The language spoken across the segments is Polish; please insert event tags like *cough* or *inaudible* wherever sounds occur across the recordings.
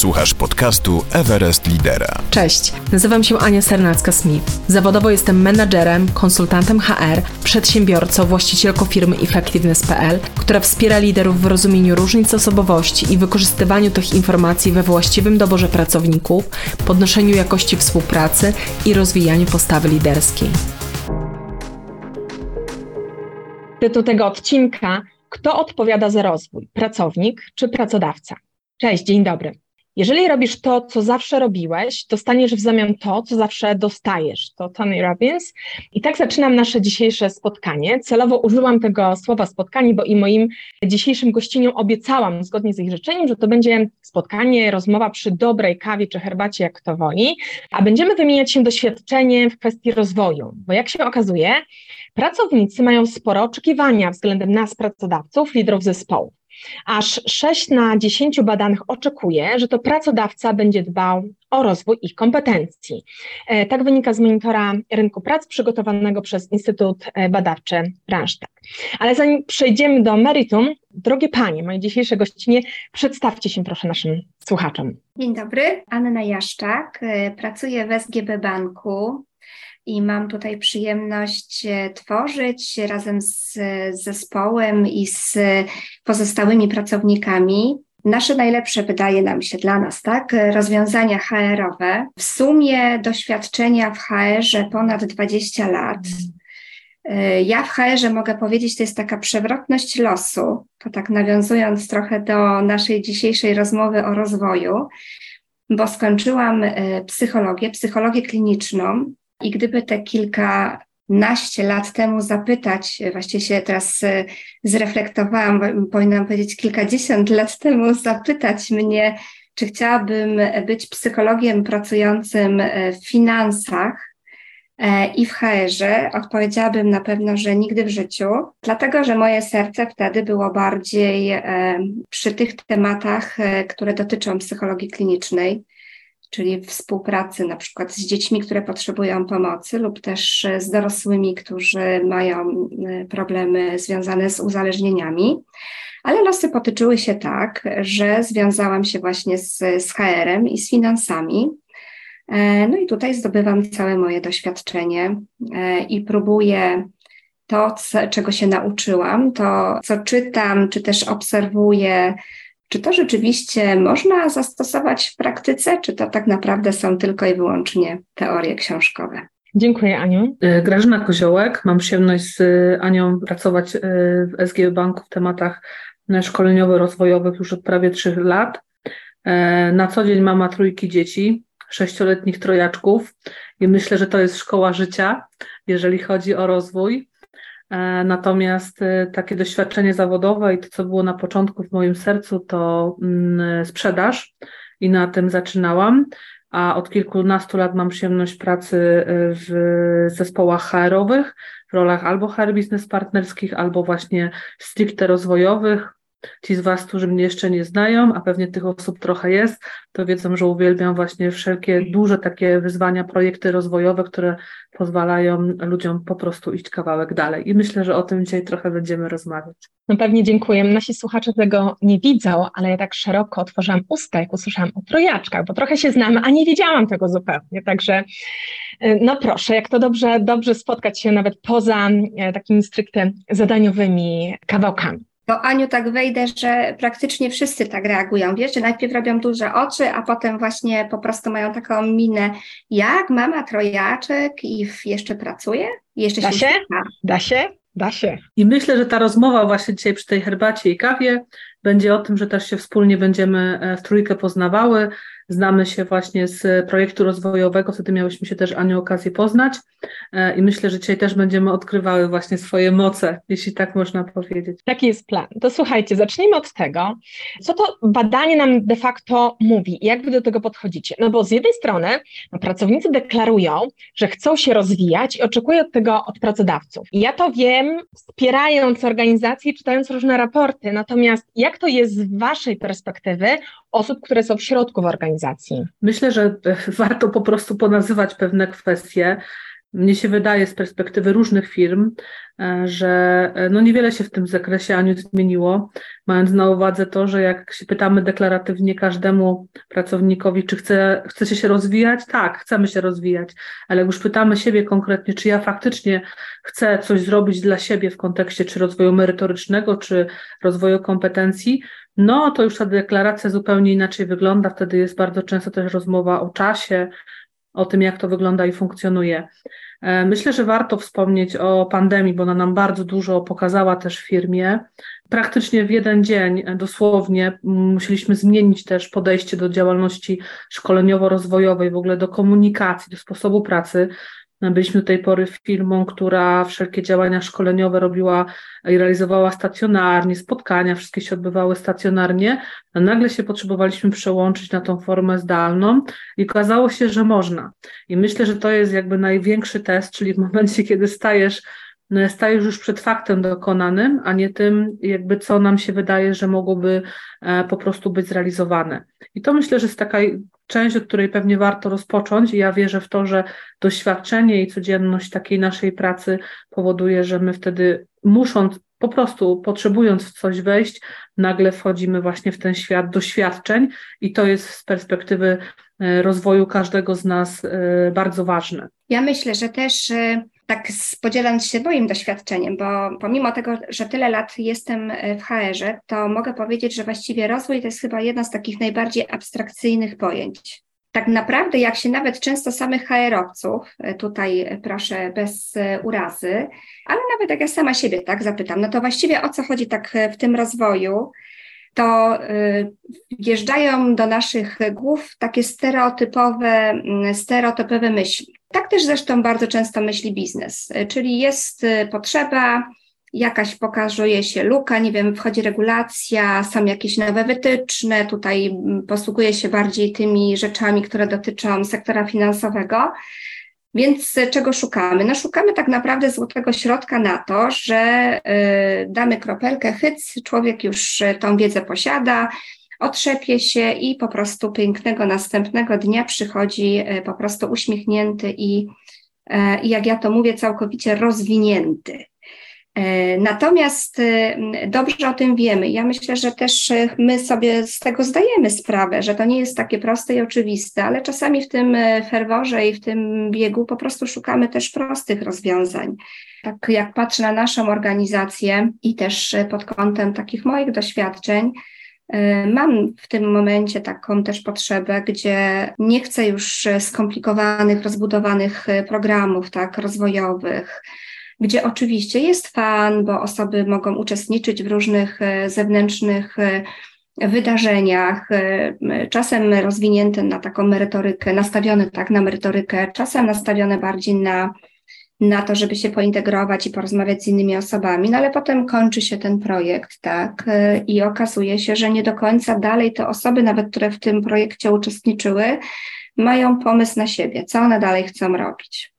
Słuchasz podcastu Everest Lidera. Cześć, nazywam się Ania Sernacka-Smith. Zawodowo jestem menadżerem, konsultantem HR, przedsiębiorcą, właścicielką firmy Effectiveness.pl, która wspiera liderów w rozumieniu różnic osobowości i wykorzystywaniu tych informacji we właściwym doborze pracowników, podnoszeniu jakości współpracy i rozwijaniu postawy liderskiej. Tytuł tego odcinka kto odpowiada za rozwój? Pracownik czy pracodawca? Cześć, dzień dobry. Jeżeli robisz to, co zawsze robiłeś, dostaniesz w zamian to, co zawsze dostajesz. To Tony Robbins. I tak zaczynam nasze dzisiejsze spotkanie. Celowo użyłam tego słowa spotkanie, bo i moim dzisiejszym gościniom obiecałam, zgodnie z ich życzeniem, że to będzie spotkanie, rozmowa przy dobrej kawie czy herbacie, jak to woli, a będziemy wymieniać się doświadczeniem w kwestii rozwoju. Bo jak się okazuje, pracownicy mają sporo oczekiwania względem nas, pracodawców, liderów zespołu. Aż 6 na 10 badanych oczekuje, że to pracodawca będzie dbał o rozwój ich kompetencji. E, tak wynika z monitora rynku pracy przygotowanego przez Instytut e, Badawczy Randstad. Ale zanim przejdziemy do meritum, drogie panie, moje dzisiejsze gościnie, przedstawcie się proszę naszym słuchaczom. Dzień dobry, Anna Jaszczak, e, pracuję w SGB Banku i mam tutaj przyjemność e, tworzyć razem z zespołem i z pozostałymi pracownikami nasze najlepsze, wydaje nam się dla nas, tak, rozwiązania HR-owe. W sumie doświadczenia w HR-ze ponad 20 lat. E, ja w HR-ze mogę powiedzieć, to jest taka przewrotność losu, to tak nawiązując trochę do naszej dzisiejszej rozmowy o rozwoju, bo skończyłam e, psychologię, psychologię kliniczną i gdyby te kilkanaście lat temu zapytać, właściwie się teraz e, zreflektowałam, powinnam powiedzieć kilkadziesiąt lat temu zapytać mnie, czy chciałabym być psychologiem pracującym e, w finansach e, i w HR-ze, odpowiedziałabym na pewno, że nigdy w życiu, dlatego że moje serce wtedy było bardziej przy tych tematach, które dotyczą psychologii klinicznej czyli współpracy na przykład z dziećmi, które potrzebują pomocy, lub też z dorosłymi, którzy mają problemy związane z uzależnieniami. Ale losy potyczyły się tak, że związałam się właśnie z, z HR-em i z finansami. E, no i tutaj zdobywam całe moje doświadczenie e, i próbuję to, czego się nauczyłam, to co czytam, czy też obserwuję czy to rzeczywiście można zastosować w praktyce, czy to tak naprawdę są tylko i wyłącznie teorie książkowe? Dziękuję, Aniu. E, Grażyna Koziołek. Mam przyjemność z Anią pracować e, w SG Banku w tematach szkoleniowo-rozwojowych już od prawie trzech lat. Na co dzień mama trójki dzieci, sześcioletnich trojaczków i myślę, że to jest szkoła życia, jeżeli chodzi o rozwój. E, natomiast e, takie doświadczenie zawodowe i to, co było na początku w moim sercu, to mm, sprzedaż i na tym zaczynałam. A od kilkunastu lat mam przyjemność pracy e, w zespołach HR-owych, w rolach albo HR biznes partnerskich, albo właśnie stricte rozwojowych, Ci z Was, którzy mnie jeszcze nie znają, a pewnie tych osób trochę jest, to wiedzą, że uwielbiam właśnie wszelkie duże takie wyzwania, projekty rozwojowe, które pozwalają ludziom po prostu iść kawałek dalej. I myślę, że o tym dzisiaj trochę będziemy rozmawiać. No pewnie dziękuję. Nasi słuchacze tego nie widzą, ale ja tak szeroko otworzyłam usta, jak usłyszałam o trojaczkach, bo trochę się znamy, a nie wiedziałam tego zupełnie. Także y, no proszę, jak to dobrze, dobrze spotkać się nawet poza e, takimi stricte zadaniowymi kawałkami to Aniu tak wejdę, że praktycznie wszyscy tak reagują, wiesz, że najpierw robią duże oczy, a potem właśnie po prostu mają taką minę, jak mama trojaczek i jeszcze pracuje? I jeszcze da się? się? Da się? Da się. I myślę, że ta rozmowa właśnie dzisiaj przy tej herbacie i kawie będzie o tym, że też się wspólnie będziemy e, w trójkę poznawały, Znamy się właśnie z projektu rozwojowego, wtedy miałyśmy się też Aniu okazję poznać e, i myślę, że dzisiaj też będziemy odkrywały właśnie swoje moce, jeśli tak można powiedzieć. Taki jest plan. To słuchajcie, zacznijmy od tego, co to badanie nam de facto mówi i jak wy do tego podchodzicie. No bo z jednej strony no, pracownicy deklarują, że chcą się rozwijać i oczekują tego od pracodawców. I ja to wiem, wspierając organizacje, czytając różne raporty, natomiast jak to jest z waszej perspektywy osób, które są w środku w organizacji? Myślę, że *laughs* warto po prostu ponazywać pewne kwestie. Mnie się wydaje z perspektywy różnych firm, e, że e, no niewiele się w tym zakresie Aniu zmieniło, mając na uwadze to, że jak się pytamy deklaratywnie każdemu pracownikowi, czy chce, chcecie się rozwijać, tak, chcemy się rozwijać, ale jak już pytamy siebie konkretnie, czy ja faktycznie chcę coś zrobić dla siebie w kontekście czy rozwoju merytorycznego, czy rozwoju kompetencji, no to już ta deklaracja zupełnie inaczej wygląda. Wtedy jest bardzo często też rozmowa o czasie, o tym, jak to wygląda i funkcjonuje. E, myślę, że warto wspomnieć o pandemii, bo ona nam bardzo dużo pokazała też w firmie. Praktycznie w jeden dzień, e, dosłownie, musieliśmy zmienić też podejście do działalności szkoleniowo-rozwojowej, w ogóle do komunikacji, do sposobu pracy. Byliśmy do tej pory firmą, która wszelkie działania szkoleniowe robiła i realizowała stacjonarnie, spotkania, wszystkie się odbywały stacjonarnie, a nagle się potrzebowaliśmy przełączyć na tą formę zdalną i okazało się, że można. I myślę, że to jest jakby największy test, czyli w momencie, kiedy stajesz stajesz już przed faktem dokonanym, a nie tym, jakby co nam się wydaje, że mogłoby e, po prostu być zrealizowane. I to myślę, że jest taka część, od której pewnie warto rozpocząć, i ja wierzę w to, że doświadczenie i codzienność takiej naszej pracy powoduje, że my wtedy musząc, po prostu potrzebując w coś wejść, nagle wchodzimy właśnie w ten świat doświadczeń, i to jest z perspektywy rozwoju każdego z nas e, bardzo ważne. Ja myślę, że też tak podzielając się moim doświadczeniem, bo pomimo tego, że tyle lat jestem w HR-ze, to mogę powiedzieć, że właściwie rozwój to jest chyba jedno z takich najbardziej abstrakcyjnych pojęć. Tak naprawdę, jak się nawet często samych HR-owców, tutaj proszę bez urazy, ale nawet jak ja sama siebie tak zapytam, no to właściwie o co chodzi tak w tym rozwoju, to y, wjeżdżają do naszych głów takie stereotypowe, mm, stereotypowe myśli. Tak też zresztą bardzo często myśli biznes, czyli jest y, potrzeba, jakaś pokazuje się luka, nie wiem, wchodzi regulacja, są jakieś nowe wytyczne, tutaj mm, posługuje się bardziej tymi rzeczami, które dotyczą sektora finansowego. Więc czego szukamy? No szukamy tak naprawdę złotego środka na to, że y, damy kropelkę hyc, człowiek już tą wiedzę posiada, otrzepie się i po prostu pięknego następnego dnia przychodzi po prostu uśmiechnięty i, i jak ja to mówię, całkowicie rozwinięty. E, natomiast e, dobrze o tym wiemy. Ja myślę, że też e, my sobie z tego zdajemy sprawę, że to nie jest takie proste i oczywiste, ale czasami w tym ferworze i w tym biegu po prostu szukamy też prostych rozwiązań. Tak jak patrzę na naszą organizację i też pod kątem takich moich doświadczeń, Mam w tym momencie taką też potrzebę, gdzie nie chcę już skomplikowanych, rozbudowanych programów tak, rozwojowych, gdzie oczywiście jest fan, bo osoby mogą uczestniczyć w różnych e, zewnętrznych e, wydarzeniach, e, czasem rozwinięte na taką merytorykę, nastawione tak na merytorykę, czasem nastawione bardziej na, na to, żeby się pointegrować i porozmawiać z innymi osobami, no ale potem kończy się ten projekt, tak, i okazuje się, że nie do końca dalej te osoby, nawet które w tym projekcie uczestniczyły, mają pomysł na siebie, co one dalej chcą robić.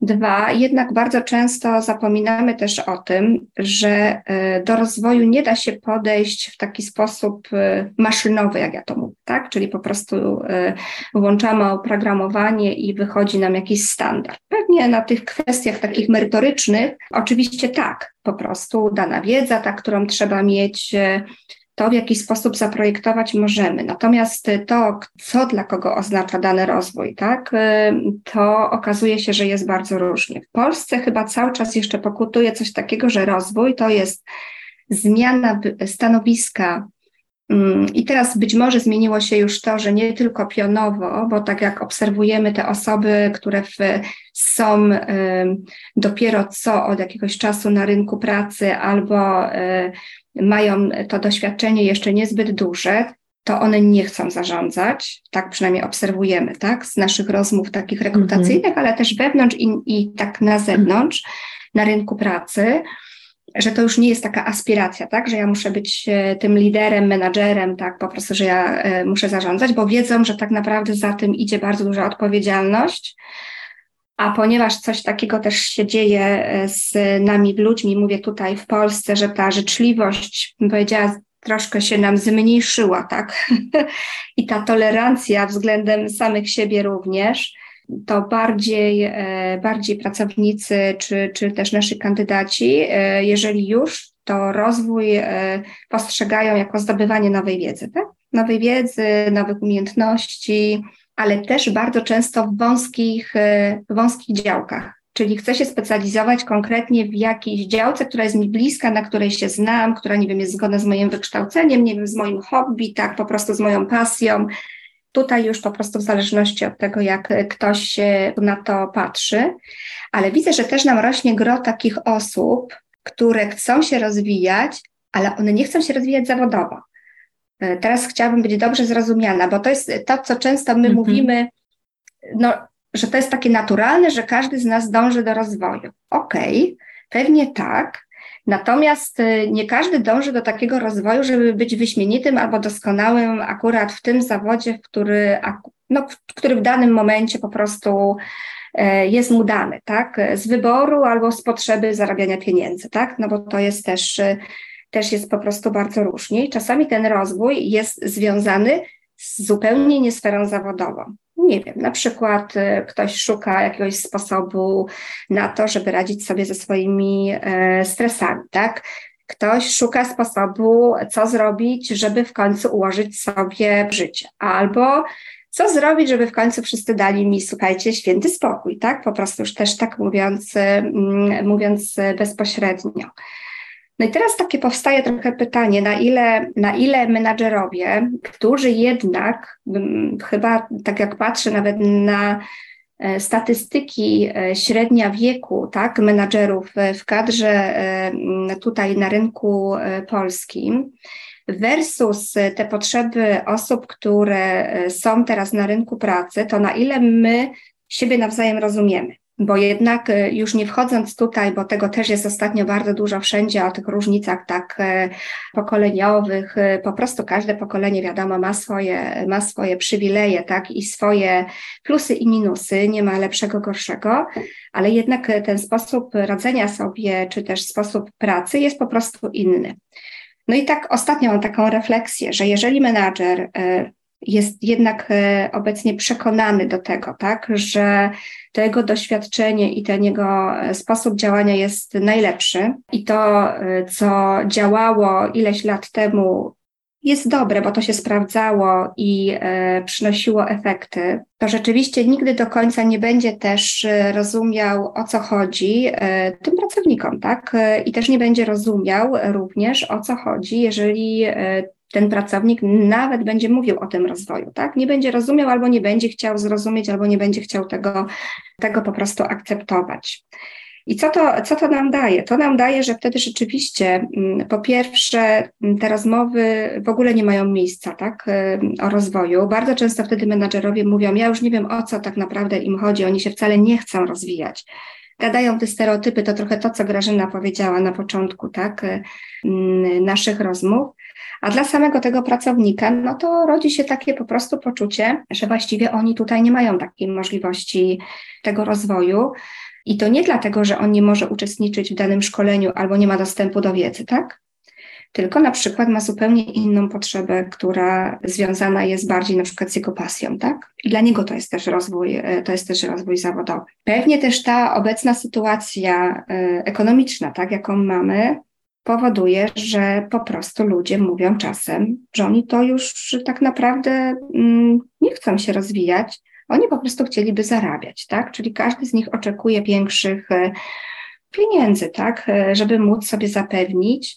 Dwa, jednak bardzo często zapominamy też o tym, że e, do rozwoju nie da się podejść w taki sposób e, maszynowy, jak ja to mówię, tak? Czyli po prostu e, włączamy oprogramowanie i wychodzi nam jakiś standard. Pewnie na tych kwestiach takich merytorycznych, oczywiście tak, po prostu dana wiedza, ta, którą trzeba mieć, to w jaki sposób zaprojektować możemy. Natomiast to, co dla kogo oznacza dany rozwój, tak, to okazuje się, że jest bardzo różnie. W Polsce chyba cały czas jeszcze pokutuje coś takiego, że rozwój to jest zmiana stanowiska. Mm, I teraz być może zmieniło się już to, że nie tylko pionowo, bo tak jak obserwujemy te osoby, które w, są dopiero co od jakiegoś czasu na rynku pracy albo y, mają to doświadczenie jeszcze niezbyt duże, to one nie chcą zarządzać, tak przynajmniej obserwujemy, tak, z naszych rozmów takich rekrutacyjnych, mm -hmm. ale też wewnątrz i, i tak na zewnątrz, na rynku pracy, że to już nie jest taka aspiracja, tak, że ja muszę być e, tym liderem, menadżerem, tak, po prostu, że ja e, muszę zarządzać, bo wiedzą, że tak naprawdę za tym idzie bardzo duża odpowiedzialność, a ponieważ coś takiego też się dzieje e, z nami ludźmi, mówię tutaj w Polsce, że ta życzliwość, bym powiedziała, troszkę się nam zmniejszyła, tak? *laughs* I ta tolerancja względem samych siebie również, to bardziej, bardziej pracownicy czy, czy też nasi kandydaci, jeżeli już, to rozwój postrzegają jako zdobywanie nowej wiedzy, tak? Nowej wiedzy, nowych umiejętności, ale też bardzo często w wąskich, w wąskich działkach czyli chcę się specjalizować konkretnie w jakiejś działce, która jest mi bliska, na której się znam, która, nie wiem, jest zgodna z moim wykształceniem, nie wiem, z moim hobby, tak, po prostu z moją pasją. Tutaj już po prostu w zależności od tego, jak ktoś na to patrzy, ale widzę, że też nam rośnie gro takich osób, które chcą się rozwijać, ale one nie chcą się rozwijać zawodowo. Teraz chciałabym być dobrze zrozumiana, bo to jest to, co często my mm -hmm. mówimy, no, że to jest takie naturalne, że każdy z nas dąży do rozwoju. Okej, okay, pewnie tak. Natomiast y, nie każdy dąży do takiego rozwoju, żeby być wyśmienitym albo doskonałym akurat w tym zawodzie, który, no, który w danym momencie po prostu e, jest mu dany, tak? Z wyboru albo z potrzeby zarabiania pieniędzy, tak? No bo to jest też, też jest po prostu bardzo różnie. I czasami ten rozwój jest związany z zupełnie nie sferą zawodową nie wiem, na przykład y, ktoś szuka jakiegoś sposobu na to, żeby radzić sobie ze swoimi e, stresami, tak? Ktoś szuka sposobu, co zrobić, żeby w końcu ułożyć sobie życie, albo co zrobić, żeby w końcu wszyscy dali mi, słuchajcie, święty spokój, tak? Po prostu już też tak mówiąc, mm, mówiąc bezpośrednio. No i teraz takie powstaje trochę pytanie, na ile, na ile menadżerowie, którzy jednak, chyba tak jak patrzę nawet na e, statystyki e, średnia wieku, tak, menadżerów w kadrze e, tutaj na rynku polskim, versus te potrzeby osób, które są teraz na rynku pracy, to na ile my siebie nawzajem rozumiemy bo jednak e, już nie wchodząc tutaj, bo tego też jest ostatnio bardzo dużo wszędzie o tych różnicach tak e, pokoleniowych, e, po prostu każde pokolenie wiadomo ma swoje, ma swoje przywileje, tak i swoje plusy i minusy, nie ma lepszego, gorszego, ale jednak ten sposób radzenia sobie, czy też sposób pracy jest po prostu inny. No i tak ostatnio mam taką refleksję, że jeżeli menadżer jest jednak e, obecnie przekonany do tego, tak, że to jego doświadczenie i ten jego e, sposób działania jest najlepszy i to, e, co działało ileś lat temu, jest dobre, bo to się sprawdzało i przynosiło efekty, to rzeczywiście nigdy do końca nie będzie też rozumiał, o co chodzi tym pracownikom, tak? I też nie będzie rozumiał również, o co chodzi, jeżeli ten pracownik nawet będzie mówił o tym rozwoju, tak? Nie będzie rozumiał albo nie będzie chciał zrozumieć, albo nie będzie chciał tego, tego po prostu akceptować. I co to, co to nam daje? To nam daje, że wtedy rzeczywiście, mm, po pierwsze, mm, te rozmowy w ogóle nie mają miejsca, tak, o rozwoju. Bardzo często wtedy menadżerowie mówią, ja już nie wiem o co tak naprawdę im chodzi, oni się wcale nie chcą rozwijać. Gadają te stereotypy, to trochę to, co Grażyna powiedziała na początku, tak, naszych rozmów. A dla samego tego pracownika, no to rodzi się takie po prostu poczucie, że właściwie oni tutaj nie mają takiej możliwości tego rozwoju. I to nie dlatego, że on nie może uczestniczyć w danym szkoleniu albo nie ma dostępu do wiedzy, tak? Tylko na przykład ma zupełnie inną potrzebę, która związana jest bardziej na przykład z jego pasją, tak? I dla niego to jest też rozwój, e, to jest też rozwój zawodowy. Pewnie też ta obecna sytuacja e, ekonomiczna, tak, jaką mamy, powoduje, że po prostu ludzie mówią czasem, że oni to już tak naprawdę mm, nie chcą się rozwijać, oni po prostu chcieliby zarabiać, tak? Czyli każdy z nich oczekuje większych e, pieniędzy, tak? E, żeby móc sobie zapewnić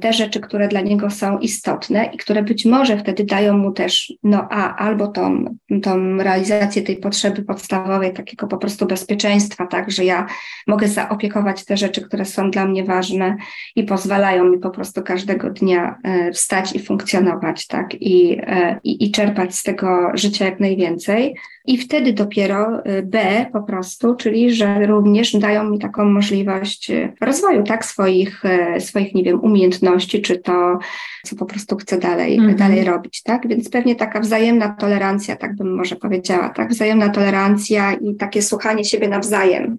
te rzeczy, które dla niego są istotne i które być może wtedy dają mu też, no a albo tą, tą realizację tej potrzeby podstawowej, takiego po prostu bezpieczeństwa, tak, że ja mogę zaopiekować te rzeczy, które są dla mnie ważne i pozwalają mi po prostu każdego dnia e, wstać i funkcjonować, tak, i, e, i, i czerpać z tego życia jak najwięcej. I wtedy dopiero B po prostu, czyli że również dają mi taką możliwość rozwoju, tak, swoich, swoich, nie wiem, umiejętności, umiejętności, czy to, co po prostu chcę dalej, mhm. dalej robić, tak? Więc pewnie taka wzajemna tolerancja, tak bym może powiedziała, tak? Wzajemna tolerancja i takie słuchanie siebie nawzajem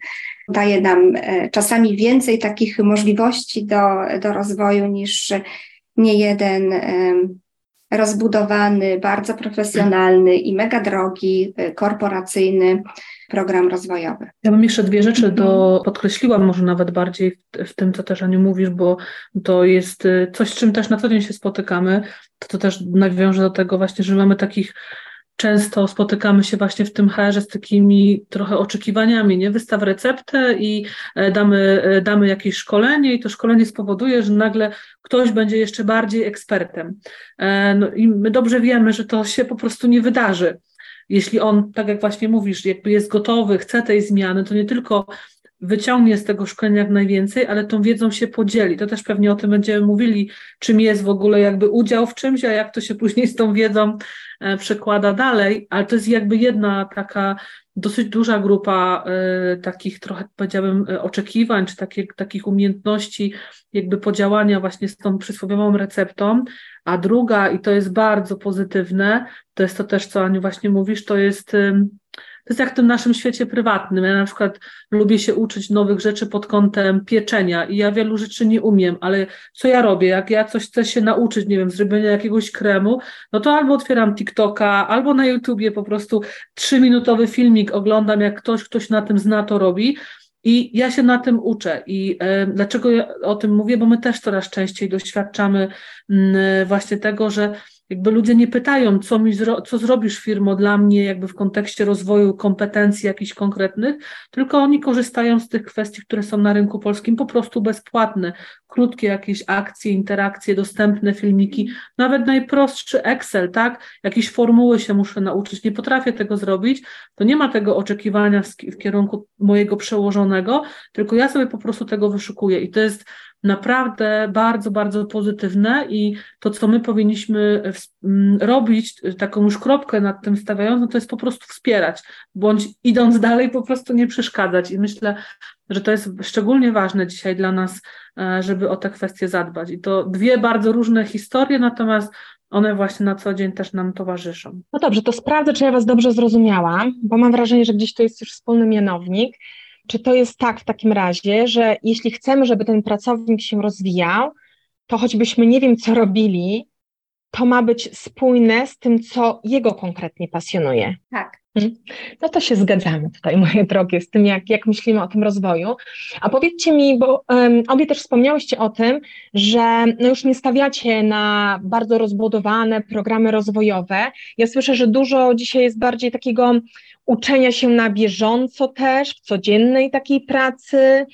daje nam e, czasami więcej takich możliwości do, do rozwoju niż nie jeden rozbudowany, bardzo profesjonalny i mega drogi, y, korporacyjny program rozwojowy. Ja bym jeszcze dwie rzeczy do, podkreśliła, może nawet bardziej w, w, tym, co też Aniu mówisz, bo to jest y, coś, z czym też na co dzień się spotykamy. To, to też nawiąże do tego właśnie, że mamy takich często spotykamy się właśnie w tym HR z takimi trochę oczekiwaniami, nie? Wystaw receptę i e, damy, e, damy jakieś szkolenie i to szkolenie spowoduje, że nagle ktoś będzie jeszcze bardziej ekspertem. E, no i my dobrze wiemy, że to się po prostu nie wydarzy. Jeśli on, tak jak właśnie mówisz, jakby jest gotowy, chce tej zmiany, to nie tylko wyciągnie z tego szkolenia jak najwięcej, ale tą wiedzą się podzieli. To też pewnie o tym będziemy mówili, czym jest w ogóle jakby udział w czymś, a jak to się *laughs* później z tą wiedzą e, przekłada dalej, ale to jest jakby jedna taka dosyć duża grupa y, takich trochę powiedziałabym e, oczekiwań, czy takie, takich umiejętności jakby podziałania właśnie z tą przysłowiową receptą, a druga, i to jest bardzo pozytywne, to jest to też, co Aniu właśnie mówisz, to jest y, to jest jak w tym naszym świecie prywatnym. Ja na przykład lubię się uczyć nowych rzeczy pod kątem pieczenia i ja wielu rzeczy nie umiem, ale co ja robię? Jak ja coś chcę się nauczyć, nie wiem, zrobienia jakiegoś kremu, no to albo otwieram TikToka, albo na YouTubie po prostu trzyminutowy filmik oglądam, jak ktoś, ktoś na tym zna, to robi. I ja się na tym uczę. I e, dlaczego ja o tym mówię? Bo my też coraz częściej doświadczamy mm, właśnie tego, że jakby ludzie nie pytają, co, mi zro, co zrobisz firmo dla mnie, jakby w kontekście rozwoju kompetencji jakichś konkretnych, tylko oni korzystają z tych kwestii, które są na rynku polskim po prostu bezpłatne. Krótkie jakieś akcje, interakcje, dostępne filmiki, nawet najprostszy Excel, tak? Jakieś formuły się muszę nauczyć, nie potrafię tego zrobić, to nie ma tego oczekiwania w, w kierunku mojego przełożonego, tylko ja sobie po prostu tego wyszukuję i to jest naprawdę bardzo, bardzo pozytywne i to, co my powinniśmy mm, robić, taką już kropkę nad tym stawiając, no to jest po prostu wspierać, bądź idąc dalej, po prostu nie przeszkadzać. I myślę, że to jest szczególnie ważne dzisiaj dla nas, e, żeby o te kwestie zadbać. I to dwie bardzo różne historie, natomiast one właśnie na co dzień też nam towarzyszą. No dobrze, to sprawdzę, czy ja Was dobrze zrozumiałam, bo mam wrażenie, że gdzieś to jest już wspólny mianownik. Czy to jest tak w takim razie, że jeśli chcemy, żeby ten pracownik się rozwijał, to choćbyśmy nie wiem, co robili, to ma być spójne z tym, co jego konkretnie pasjonuje. Tak. Mhm. No to się zgadzamy tutaj, *laughs* moje drogie, z tym, jak, jak myślimy o tym rozwoju. A powiedzcie mi, bo um, obie też wspomniałyście o tym, że no już nie stawiacie na bardzo rozbudowane programy rozwojowe. Ja słyszę, że dużo dzisiaj jest bardziej takiego uczenia się na bieżąco też, w codziennej takiej pracy.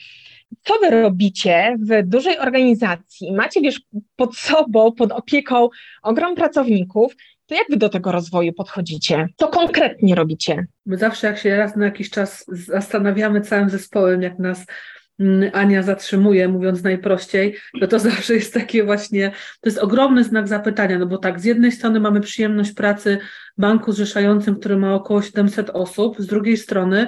Co wy robicie w dużej organizacji? Macie, wiesz, pod sobą, pod opieką ogrom pracowników, to jak wy do tego rozwoju podchodzicie? Co konkretnie robicie? My zawsze, jak się raz na jakiś czas zastanawiamy całym zespołem, jak nas Ania zatrzymuje, mówiąc najprościej, to to *laughs* zawsze jest takie właśnie, to jest ogromny znak zapytania, no bo tak, z jednej strony mamy przyjemność pracy banku zrzeszającym, który ma około 700 osób, z drugiej strony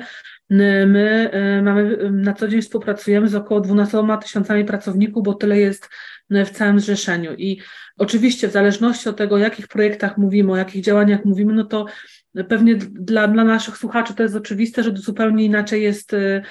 my y, mamy, na co dzień współpracujemy z około 12 tysiącami pracowników, bo tyle jest w całym zrzeszeniu. I Oczywiście w zależności od tego, o jakich projektach mówimy, o jakich działaniach mówimy, no to pewnie dla, dla naszych słuchaczy to jest oczywiste, że zupełnie inaczej jest, y,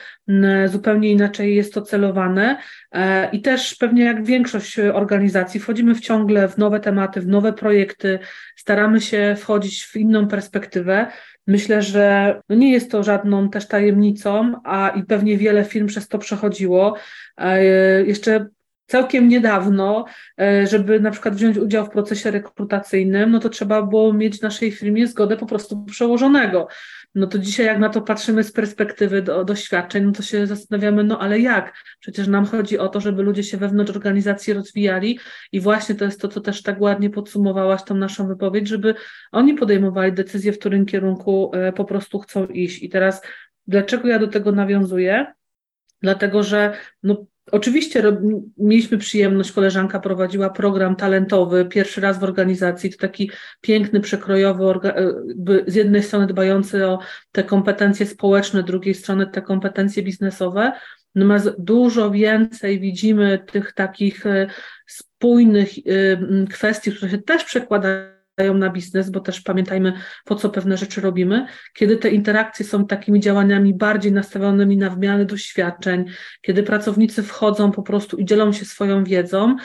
zupełnie inaczej jest to celowane e, i też pewnie jak większość organizacji wchodzimy w ciągle w nowe tematy, w nowe projekty, staramy się wchodzić w inną perspektywę. Myślę, że no nie jest to żadną też tajemnicą, a i pewnie wiele firm przez to przechodziło. E, jeszcze całkiem niedawno, e, żeby na przykład wziąć udział w procesie rekrutacyjnym, no to trzeba było mieć w naszej firmie zgodę po prostu przełożonego. No to dzisiaj jak na to patrzymy z perspektywy do, doświadczeń, no to się zastanawiamy, no ale jak? Przecież nam chodzi o to, żeby ludzie się wewnątrz organizacji rozwijali i właśnie to jest to, co też tak ładnie podsumowałaś tą naszą wypowiedź, żeby oni podejmowali decyzję, w którym kierunku e, po prostu chcą iść. I teraz dlaczego ja do tego nawiązuję? Dlatego, że no, Oczywiście mieliśmy przyjemność, koleżanka prowadziła program talentowy, pierwszy raz w organizacji, to taki piękny, przekrojowy, e, z jednej strony dbający o te kompetencje społeczne, z drugiej strony te kompetencje biznesowe, natomiast dużo więcej widzimy tych takich e, spójnych e, kwestii, które się też przekładają na biznes, bo też pamiętajmy, po co pewne rzeczy robimy, kiedy te interakcje są takimi działaniami bardziej nastawionymi na wymianę doświadczeń, kiedy pracownicy wchodzą po prostu i dzielą się swoją wiedzą,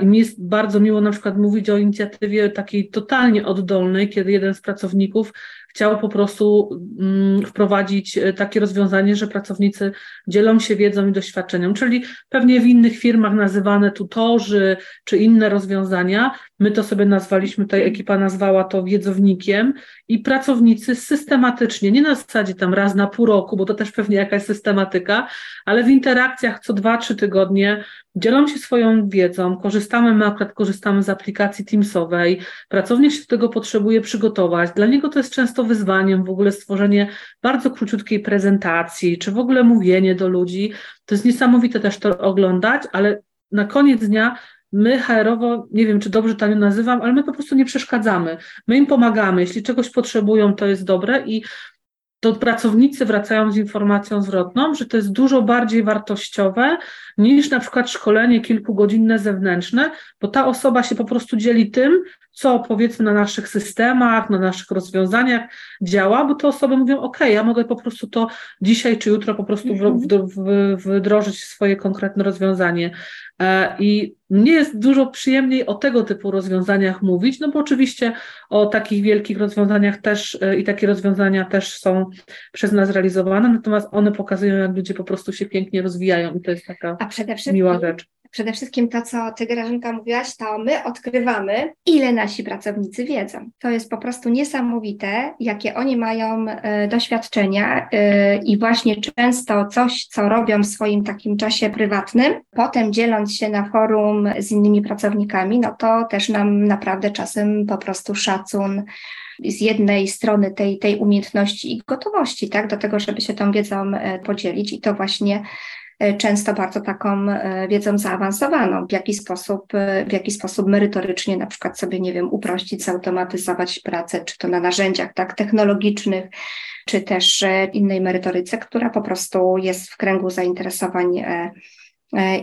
I mi jest bardzo miło na przykład mówić o inicjatywie takiej totalnie oddolnej, kiedy jeden z pracowników chciał po prostu mm, wprowadzić e, takie rozwiązanie, że pracownicy dzielą się wiedzą i doświadczeniem, czyli pewnie w innych firmach nazywane tutorzy czy inne rozwiązania. My to sobie nazwaliśmy, tutaj ekipa nazwała to wiedzownikiem i pracownicy systematycznie, nie na zasadzie tam raz na pół roku, bo to też pewnie jakaś systematyka, ale w interakcjach co dwa, trzy tygodnie dzielą się swoją wiedzą, korzystamy, my akurat korzystamy z aplikacji Teamsowej, pracownik się do tego potrzebuje przygotować, dla niego to jest często wyzwaniem w ogóle stworzenie bardzo króciutkiej prezentacji, czy w ogóle mówienie do ludzi, to jest niesamowite też to oglądać, ale na koniec dnia my HR-owo, nie wiem czy dobrze to nazywam, ale my po prostu nie przeszkadzamy. My im pomagamy. Jeśli czegoś potrzebują, to jest dobre i to pracownicy wracają z informacją zwrotną, że to jest dużo bardziej wartościowe niż na przykład szkolenie kilkugodzinne zewnętrzne, bo ta osoba się po prostu dzieli tym, co powiedzmy na naszych systemach, na naszych rozwiązaniach działa, bo te osoby mówią, ok, ja mogę po prostu to dzisiaj czy jutro po prostu mhm. wdrożyć w swoje konkretne rozwiązanie. E, I mnie jest dużo przyjemniej o tego typu rozwiązaniach mówić, no bo oczywiście o takich wielkich rozwiązaniach też e, i takie rozwiązania też są przez nas realizowane, natomiast one pokazują, jak ludzie po prostu się pięknie rozwijają i to jest taka miła rzecz. Przede wszystkim to, co Ty, Grażynka, mówiłaś, to my odkrywamy, ile nasi pracownicy wiedzą. To jest po prostu niesamowite, jakie oni mają e, doświadczenia e, i właśnie często coś, co robią w swoim takim czasie prywatnym, potem dzieląc się na forum z innymi pracownikami, no to też nam naprawdę czasem po prostu szacun z jednej strony tej, tej umiejętności i gotowości, tak, do tego, żeby się tą wiedzą e, podzielić i to właśnie często bardzo taką e, wiedzą zaawansowaną, w jaki sposób, e, w jaki sposób merytorycznie na przykład sobie, nie wiem, uprościć, zautomatyzować pracę, czy to na narzędziach tak technologicznych, czy też innej merytoryce, która po prostu jest w kręgu zainteresowań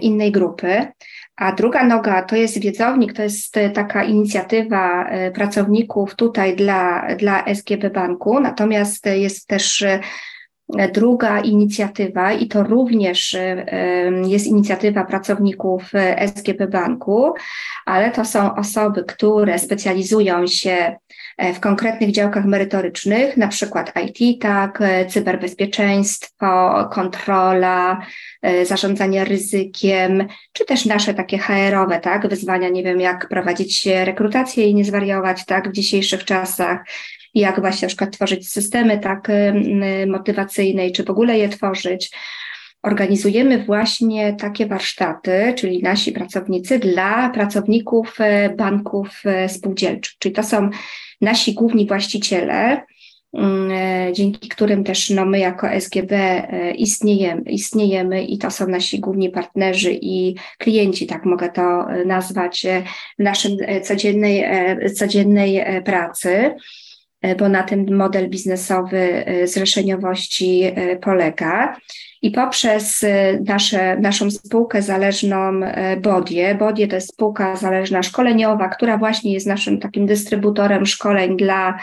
innej grupy. A druga noga to jest wiedzownik, to jest taka inicjatywa pracowników tutaj dla, dla SGB Banku, natomiast jest też Druga inicjatywa, i to również y, jest inicjatywa pracowników SGP Banku, ale to są osoby, które specjalizują się w konkretnych działkach merytorycznych, na przykład IT, tak, e, cyberbezpieczeństwo, kontrola, e, zarządzanie ryzykiem, czy też nasze takie HR-owe, tak, wyzwania, nie wiem, jak prowadzić rekrutację i nie zwariować, tak, w dzisiejszych czasach, jak właśnie na przykład tworzyć systemy tak motywacyjne, czy w ogóle je tworzyć. Organizujemy właśnie takie warsztaty, czyli nasi pracownicy, dla pracowników e, banków e, spółdzielczych. Czyli to są nasi główni właściciele, mm, e, dzięki którym też no, my jako SGB istniejemy, istniejemy i to są nasi główni partnerzy i klienci, tak mogę to nazwać, w naszym codziennej, codziennej pracy. E, bo na tym model biznesowy e, zrzeszeniowości e, polega. I poprzez nasze, naszą spółkę zależną Bodie, Bodie to jest spółka zależna szkoleniowa, która właśnie jest naszym takim dystrybutorem szkoleń dla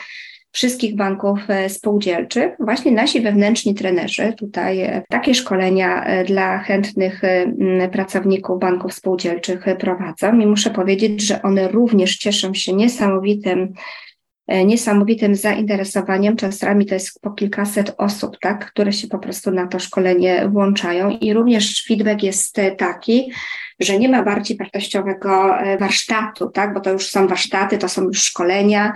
wszystkich banków spółdzielczych. Właśnie nasi wewnętrzni trenerzy tutaj takie szkolenia dla chętnych pracowników banków spółdzielczych prowadzą i muszę powiedzieć, że one również cieszą się niesamowitym niesamowitym zainteresowaniem. Czasami to jest po kilkaset osób, tak, które się po prostu na to szkolenie włączają i również feedback jest taki, że nie ma bardziej wartościowego e, warsztatu, tak, bo to już są warsztaty, to są już szkolenia,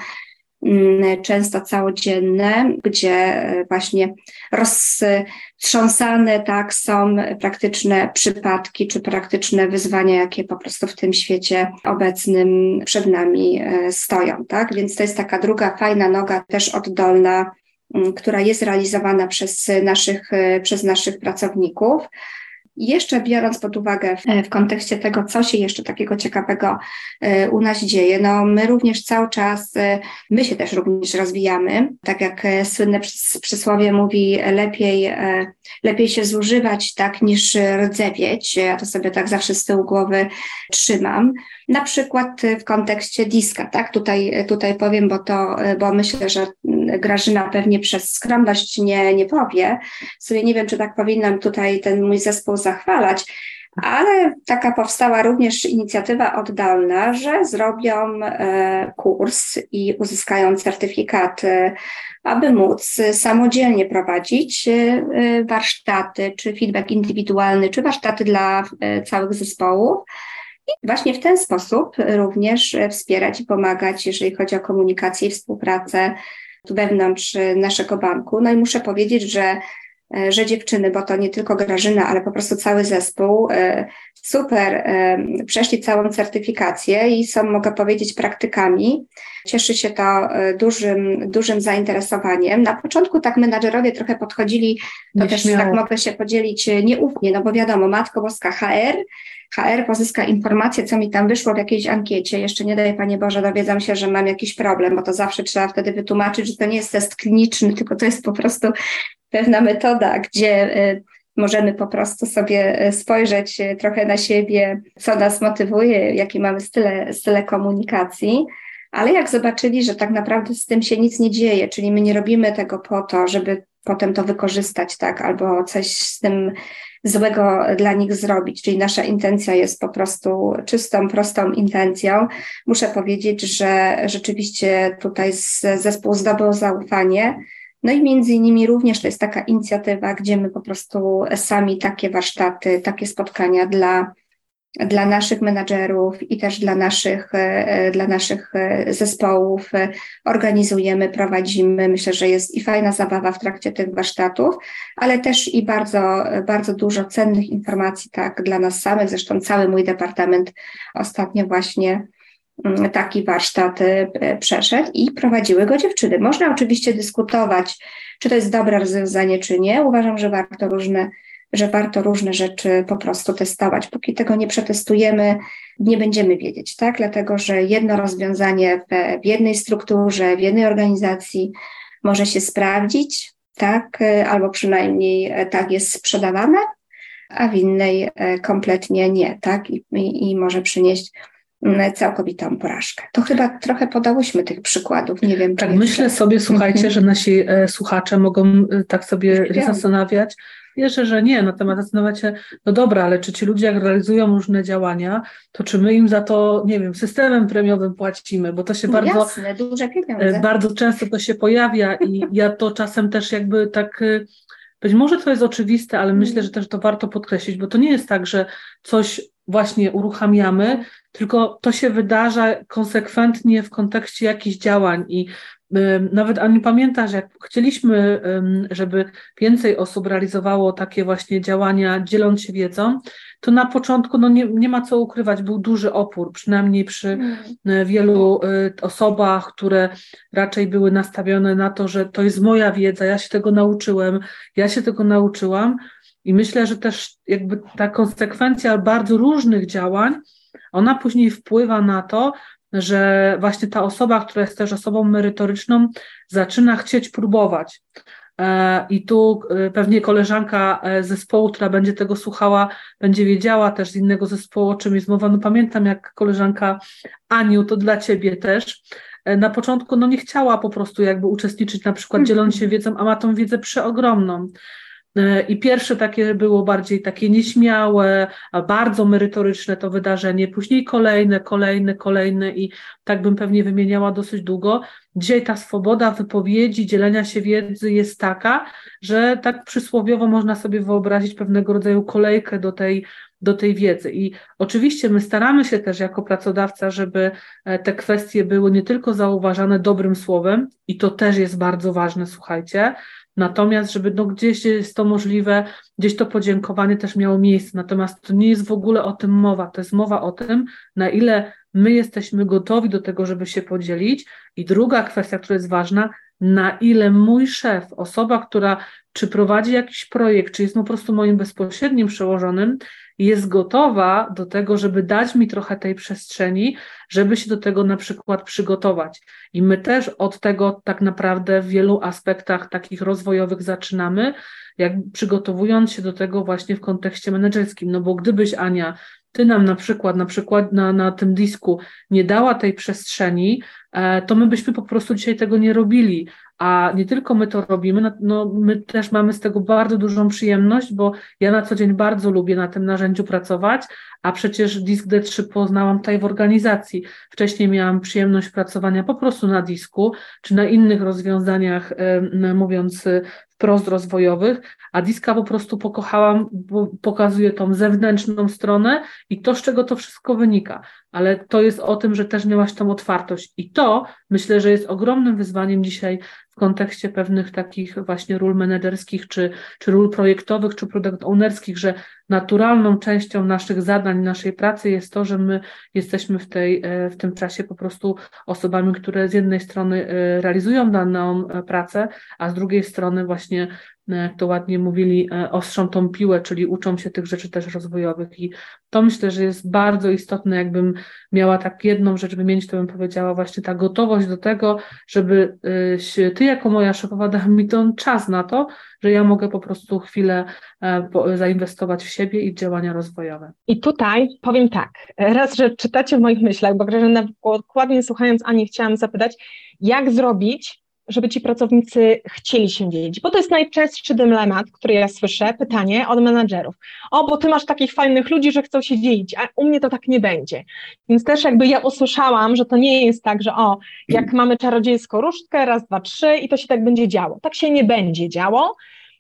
często całodzienne, gdzie e, właśnie roztrząsane tak są praktyczne przypadki czy praktyczne wyzwania, jakie po prostu w tym świecie obecnym przed nami e, stoją. Tak? Więc to jest taka druga fajna noga, też oddolna, mm, która jest realizowana przez naszych, e, przez naszych pracowników. Jeszcze biorąc pod uwagę w, w, kontekście tego, co się jeszcze takiego ciekawego e, u nas dzieje, no my również cały czas, e, my się też również rozwijamy. Tak jak e, słynne przysłowie mówi, lepiej, lepiej się zużywać tak niż rdzewieć. Ja to sobie tak zawsze z tyłu głowy trzymam. Na przykład w kontekście diska, tak? Tutaj, tutaj powiem, bo to, bo myślę, że Grażyna pewnie przez skromność nie, nie powie. Sobie nie wiem, czy tak powinnam tutaj ten mój zespół zachwalać, ale taka powstała również inicjatywa oddalna, że zrobią kurs i uzyskają certyfikaty, aby móc samodzielnie prowadzić warsztaty, czy feedback indywidualny, czy warsztaty dla całych zespołów. I właśnie w ten sposób również wspierać i pomagać, jeżeli chodzi o komunikację i współpracę wewnątrz naszego banku. No i muszę powiedzieć, że E, że dziewczyny, bo to nie tylko Grażyna, ale po prostu cały zespół, e, super, e, przeszli całą certyfikację i są, mogę powiedzieć, praktykami. Cieszy się to dużym, dużym zainteresowaniem. Na początku tak menadżerowie trochę podchodzili, to nie też śmiało. tak mogę się podzielić nieufnie, no bo wiadomo, Matko Boska HR, HR pozyska informację, co mi tam wyszło w jakiejś ankiecie. Jeszcze nie daj Panie Boże, dowiedzam się, że mam jakiś problem, bo to zawsze trzeba wtedy wytłumaczyć, że to nie jest test kliniczny, tylko to jest po prostu pewna metoda, gdzie y, możemy po prostu sobie y, spojrzeć y, trochę na siebie, co nas motywuje, jakie mamy style, style komunikacji. Ale jak zobaczyli, że tak naprawdę z tym się nic nie dzieje, czyli my nie robimy tego po to, żeby potem to wykorzystać, tak, albo coś z tym złego dla nich zrobić, czyli nasza intencja jest po prostu czystą, prostą intencją. Muszę powiedzieć, że rzeczywiście tutaj zespół zdobył zaufanie no i między innymi również to jest taka inicjatywa, gdzie my po prostu sami takie warsztaty, takie spotkania dla, dla naszych menadżerów i też dla naszych, e, dla naszych e, zespołów organizujemy, prowadzimy. Myślę, że jest i fajna zabawa w trakcie tych warsztatów, ale też i bardzo, bardzo dużo cennych informacji tak dla nas samych. Zresztą cały mój departament ostatnio właśnie Mm, taki warsztat przeszedł i prowadziły go dziewczyny. Można oczywiście dyskutować, czy to jest dobre rozwiązanie, czy nie. Uważam, że warto różne, że warto różne rzeczy po prostu testować. Póki tego nie przetestujemy, nie będziemy wiedzieć, tak? Dlatego, że jedno rozwiązanie w, w jednej strukturze, w jednej organizacji może się sprawdzić, tak? Albo przynajmniej e, tak jest sprzedawane, a w innej e, kompletnie nie, tak? I, i, i może przynieść Mm, całkowitą porażkę. To chyba trochę podałyśmy tych przykładów, nie wiem. Tak, myślę sobie, słuchajcie, mhm. że nasi e, słuchacze mogą tak sobie zastanawiać. Wierzę, że nie, na temat zastanawiać się, no dobra, ale czy ci ludzie jak realizują różne działania, to czy my im za to, nie wiem, systemem premiowym płacimy, bo to się no bardzo, jasne, duże pieniądze. E, bardzo często to się pojawia i ja to czasem też jakby tak być może to jest oczywiste, ale myślę, że też to warto podkreślić, bo to nie jest tak, że coś właśnie uruchamiamy, tylko to się wydarza konsekwentnie w kontekście jakichś działań i nawet Ani pamiętasz, jak chcieliśmy, żeby więcej osób realizowało takie właśnie działania, dzieląc się wiedzą, to na początku no nie, nie ma co ukrywać, był duży opór, przynajmniej przy mm. wielu y, osobach, które raczej były nastawione na to, że to jest moja wiedza, ja się tego nauczyłem, ja się tego nauczyłam. I myślę, że też jakby ta konsekwencja bardzo różnych działań, ona później wpływa na to, że właśnie ta osoba, która jest też osobą merytoryczną, zaczyna chcieć próbować. E, I tu e, pewnie koleżanka e, zespołu, która będzie tego słuchała, będzie wiedziała też z innego zespołu, o czym jest mowa. No pamiętam, jak koleżanka Aniu, to dla ciebie też. Na początku no nie chciała po prostu jakby uczestniczyć, na przykład dzieląc się wiedzą, a ma tą wiedzę przeogromną. E, I pierwsze takie było bardziej takie nieśmiałe, bardzo merytoryczne to wydarzenie, później kolejne, kolejne, kolejne i tak bym pewnie wymieniała dosyć długo. Dzisiaj ta swoboda wypowiedzi, dzielenia się wiedzy jest taka, że tak przysłowiowo można sobie wyobrazić pewnego rodzaju kolejkę do tej, do tej wiedzy. I oczywiście my staramy się też jako pracodawca, żeby e, te kwestie były nie tylko zauważane dobrym słowem, i to też jest bardzo ważne, słuchajcie, Natomiast, żeby no, gdzieś jest to możliwe, gdzieś to podziękowanie też miało miejsce. Natomiast to nie jest w ogóle o tym mowa. To jest mowa o tym, na ile my jesteśmy gotowi do tego, żeby się podzielić. I druga kwestia, która jest ważna, na ile mój szef, osoba, która czy prowadzi jakiś projekt, czy jest po prostu moim bezpośrednim przełożonym, jest gotowa do tego, żeby dać mi trochę tej przestrzeni, żeby się do tego na przykład przygotować. I my też od tego tak naprawdę w wielu aspektach takich rozwojowych zaczynamy, jak przygotowując się do tego właśnie w kontekście menedżerskim. No bo gdybyś, Ania, ty nam na przykład, na przykład na, na tym disku nie dała tej przestrzeni, e, to my byśmy po prostu dzisiaj tego nie robili. A nie tylko my to robimy, no, my też mamy z tego bardzo dużą przyjemność, bo ja na co dzień bardzo lubię na tym narzędziu pracować, a przecież Disk D3 poznałam tutaj w organizacji. Wcześniej miałam przyjemność pracowania po prostu na disku, czy na innych rozwiązaniach, mówiąc wprost rozwojowych, a Diska po prostu pokochałam, bo pokazuje tą zewnętrzną stronę i to, z czego to wszystko wynika. Ale to jest o tym, że też miałaś tą otwartość. I to myślę, że jest ogromnym wyzwaniem dzisiaj w kontekście pewnych takich właśnie ról menedżerskich, czy, czy ról projektowych, czy product ownerskich, że naturalną częścią naszych zadań, naszej pracy jest to, że my jesteśmy w, tej, e, w tym czasie po prostu osobami, które z jednej strony e, realizują daną e, pracę, a z drugiej strony właśnie jak to ładnie mówili, ostrzą tą piłę, czyli uczą się tych rzeczy też rozwojowych. I to myślę, że jest bardzo istotne, jakbym miała tak jedną rzecz wymienić, to bym powiedziała właśnie ta gotowość do tego, żeby ty jako moja szefowa dała mi ten czas na to, że ja mogę po prostu chwilę zainwestować w siebie i działania rozwojowe. I tutaj powiem tak, raz, że czytacie w moich myślach, bo Grażyna dokładnie słuchając Ani chciałam zapytać, jak zrobić, żeby ci pracownicy chcieli się dzielić, bo to jest najczęstszy dylemat, który ja słyszę, pytanie od menadżerów. O, bo ty masz takich fajnych ludzi, że chcą się dzielić, a u mnie to tak nie będzie. Więc też jakby ja usłyszałam, że to nie jest tak, że o, jak mamy czarodziejską różdżkę, raz, dwa, trzy i to się tak będzie działo. Tak się nie będzie działo.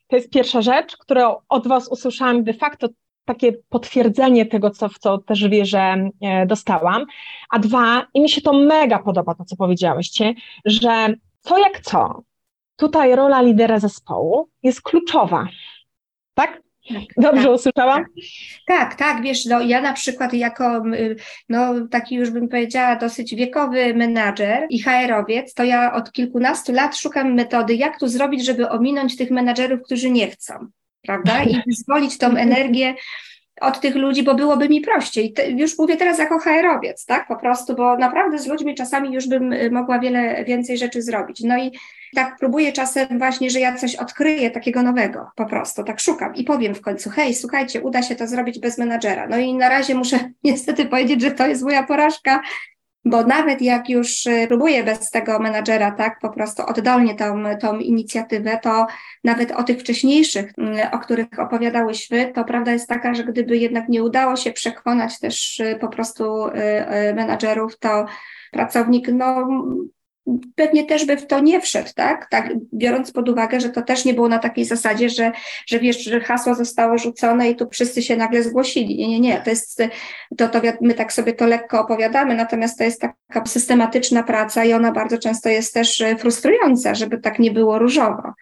To jest pierwsza rzecz, którą od was usłyszałam de facto takie potwierdzenie tego, co, w co też wierzę, e, dostałam. A dwa, i mi się to mega podoba, to co powiedziałyście, że co jak co, tutaj rola lidera zespołu jest kluczowa. Tak? Tak, Dobrze tak, usłyszałam? Tak. tak, tak, wiesz, no, ja na przykład jako no, taki już bym powiedziała dosyć wiekowy menadżer i HR-owiec, to ja od kilkunastu lat szukam metody, jak tu zrobić, żeby ominąć tych menadżerów, którzy nie chcą, prawda? I *laughs* wyzwolić tą energię od tych ludzi, bo byłoby mi prościej. Już mówię teraz jako HR-owiec, tak, po prostu, bo naprawdę z ludźmi czasami już bym y, mogła wiele więcej rzeczy zrobić. No i tak próbuję czasem właśnie, że ja coś odkryję takiego nowego, po prostu, tak szukam i powiem w końcu, hej, słuchajcie, uda się to zrobić bez menadżera. No i na razie muszę *laughs* niestety powiedzieć, że to jest moja porażka, bo nawet jak już y, próbuję bez tego menadżera, tak, po prostu oddolnie tą, tą inicjatywę, to nawet o tych wcześniejszych, y, o których opowiadałyśmy, to prawda jest taka, że gdyby jednak nie udało się przekonać też y, po prostu menadżerów, to pracownik no, pewnie też by w to nie wszedł, tak? tak? Biorąc pod uwagę, że to też nie było na takiej zasadzie, że, że wiesz, że hasło zostało rzucone i tu wszyscy się nagle zgłosili. Nie, nie, nie. To jest, to, to my tak sobie to lekko opowiadamy, natomiast to jest taka systematyczna praca i ona bardzo często jest też frustrująca, żeby tak nie było różowo.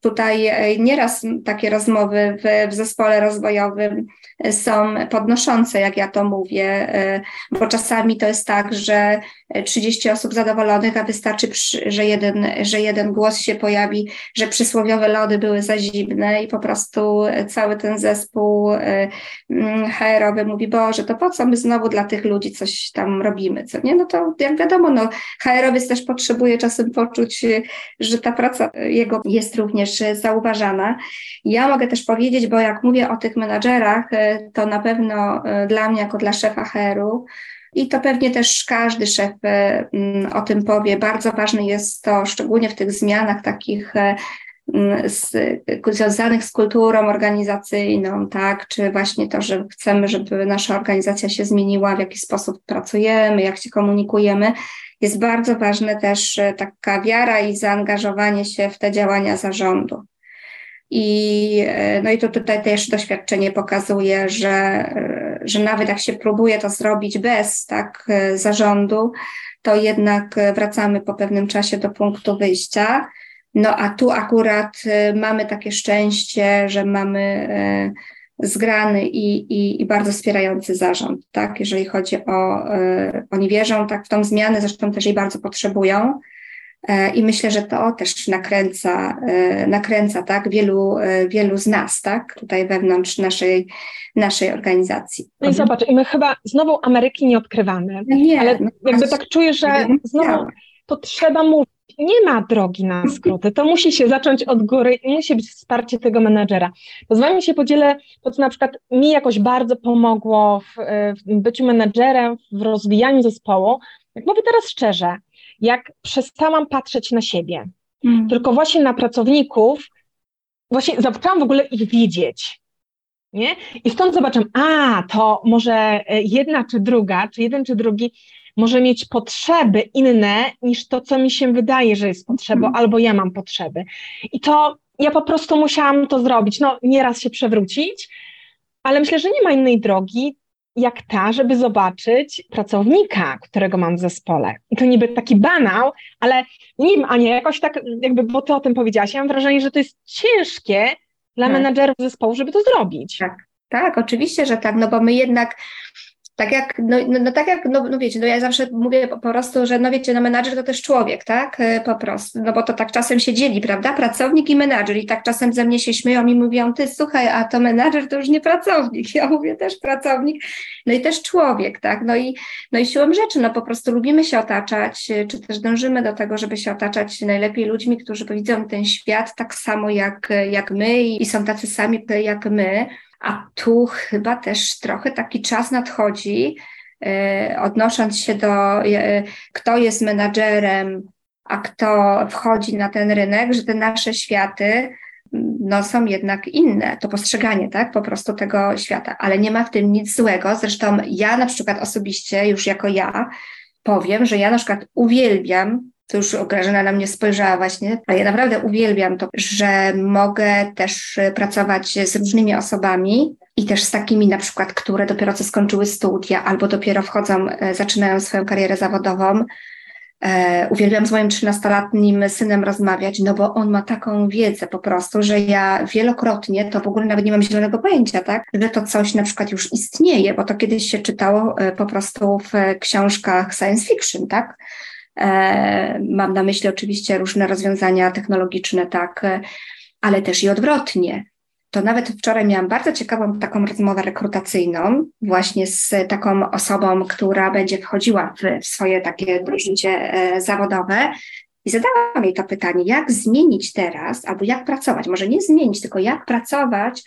Tutaj e, nieraz takie rozmowy w, w zespole rozwojowym e, są podnoszące, jak ja to mówię, e, bo czasami to jest tak, że 30 osób zadowolonych, a wystarczy, że jeden, że jeden głos się pojawi, że przysłowiowe lody były za zimne i po prostu cały ten zespół mm, HR-owy mówi, Boże, to po co my znowu dla tych ludzi coś tam robimy, co nie? No to jak wiadomo, no, HR-owiec też potrzebuje czasem poczuć, że ta praca jego jest również zauważana. Ja mogę też powiedzieć, bo jak mówię o tych menadżerach, to na pewno e, dla mnie, jako dla szefa HR-u, i to pewnie też każdy szef e, mm, o tym powie. Bardzo ważne jest to, szczególnie w tych zmianach takich e, mm, z, związanych z kulturą organizacyjną, tak, czy właśnie to, że chcemy, żeby nasza organizacja się zmieniła, w jaki sposób pracujemy, jak się komunikujemy, jest bardzo ważne też e, taka wiara i zaangażowanie się w te działania zarządu. I, no i to tutaj też doświadczenie pokazuje, że że nawet jak się próbuje to zrobić bez tak e, zarządu, to jednak e, wracamy po pewnym czasie do punktu wyjścia. No a tu akurat e, mamy takie szczęście, że mamy zgrany i, i, i bardzo wspierający zarząd, tak, jeżeli chodzi o, oni wierzą tak w tą zmianę, zresztą też jej bardzo potrzebują. E, I myślę, że to też nakręca, e, nakręca tak, wielu, e, wielu z nas, tak, tutaj wewnątrz naszej, naszej organizacji. No i zobacz, i my chyba znowu Ameryki nie odkrywamy, no nie, ale no, jakby tak czuję, że znowu to trzeba mówić, nie ma drogi na skróty. To musi się zacząć od góry i musi być wsparcie tego menedżera. To z Wami się podzielę, to co na przykład mi jakoś bardzo pomogło w, w byciu menedżerem, w rozwijaniu zespołu. Jak mówię teraz szczerze, jak przestałam patrzeć na siebie, hmm. tylko właśnie na pracowników, właśnie zaczęłam w ogóle ich widzieć. Nie? I stąd zobaczę, a to może e, jedna czy druga, czy jeden czy drugi może mieć potrzeby inne niż to, co mi się wydaje, że jest potrzebą, mm. albo ja mam potrzeby. I to ja po prostu musiałam to zrobić. No, nieraz się przewrócić, ale myślę, że nie ma innej drogi, jak ta, żeby zobaczyć pracownika, którego mam w zespole. I to niby taki banał, ale nie wiem, Ania, jakoś tak, jakby, bo ty o tym powiedziałaś, ja mam wrażenie, że to jest ciężkie dla tak. menedżerów zespołu, żeby to zrobić. Tak, tak, oczywiście, że tak, no bo my jednak tak jak, no, no, no, tak jak, no, no wiecie, no ja zawsze mówię po, prostu, że no wiecie, no menadżer to też człowiek, tak, e, po prostu, no bo to tak czasem się dzieli, prawda, pracownik i menadżer. I tak czasem ze mnie się śmieją i mówią, ty słuchaj, a to menadżer to już nie pracownik, *laughs* ja mówię też pracownik, no i też człowiek, tak, no i, no i siłą rzeczy, no po prostu lubimy się otaczać, e, czy też dążymy do tego, żeby się otaczać najlepiej ludźmi, którzy widzą ten świat tak samo jak, jak my i są tacy sami jak my, a tu chyba też trochę taki czas nadchodzi, e, odnosząc się do, e, kto jest menadżerem, a kto wchodzi na ten rynek, że te nasze światy no, są jednak inne, to postrzeganie, tak, po prostu tego świata, ale nie ma w tym nic złego. Zresztą ja na przykład osobiście, już jako ja, powiem, że ja na przykład uwielbiam to już Grażyna na mnie spojrzała właśnie, ale ja naprawdę uwielbiam to, że mogę też pracować z różnymi osobami i też z takimi na przykład, które dopiero co skończyły studia albo dopiero wchodzą, e, zaczynają swoją karierę zawodową. E, uwielbiam z moim 13-letnim synem rozmawiać, no bo on ma taką wiedzę po prostu, że ja wielokrotnie to w ogóle nawet nie mam zielonego pojęcia, tak? Że to coś na przykład już istnieje, bo to kiedyś się czytało e, po prostu w książkach science fiction, tak? E, mam na myśli oczywiście różne rozwiązania technologiczne, tak, e, ale też i odwrotnie. To nawet wczoraj miałam bardzo ciekawą taką rozmowę rekrutacyjną, właśnie z taką osobą, która będzie wchodziła w, swoje takie życie e, zawodowe. I zadałam jej to pytanie, jak zmienić teraz, albo jak pracować, może nie zmienić, tylko jak pracować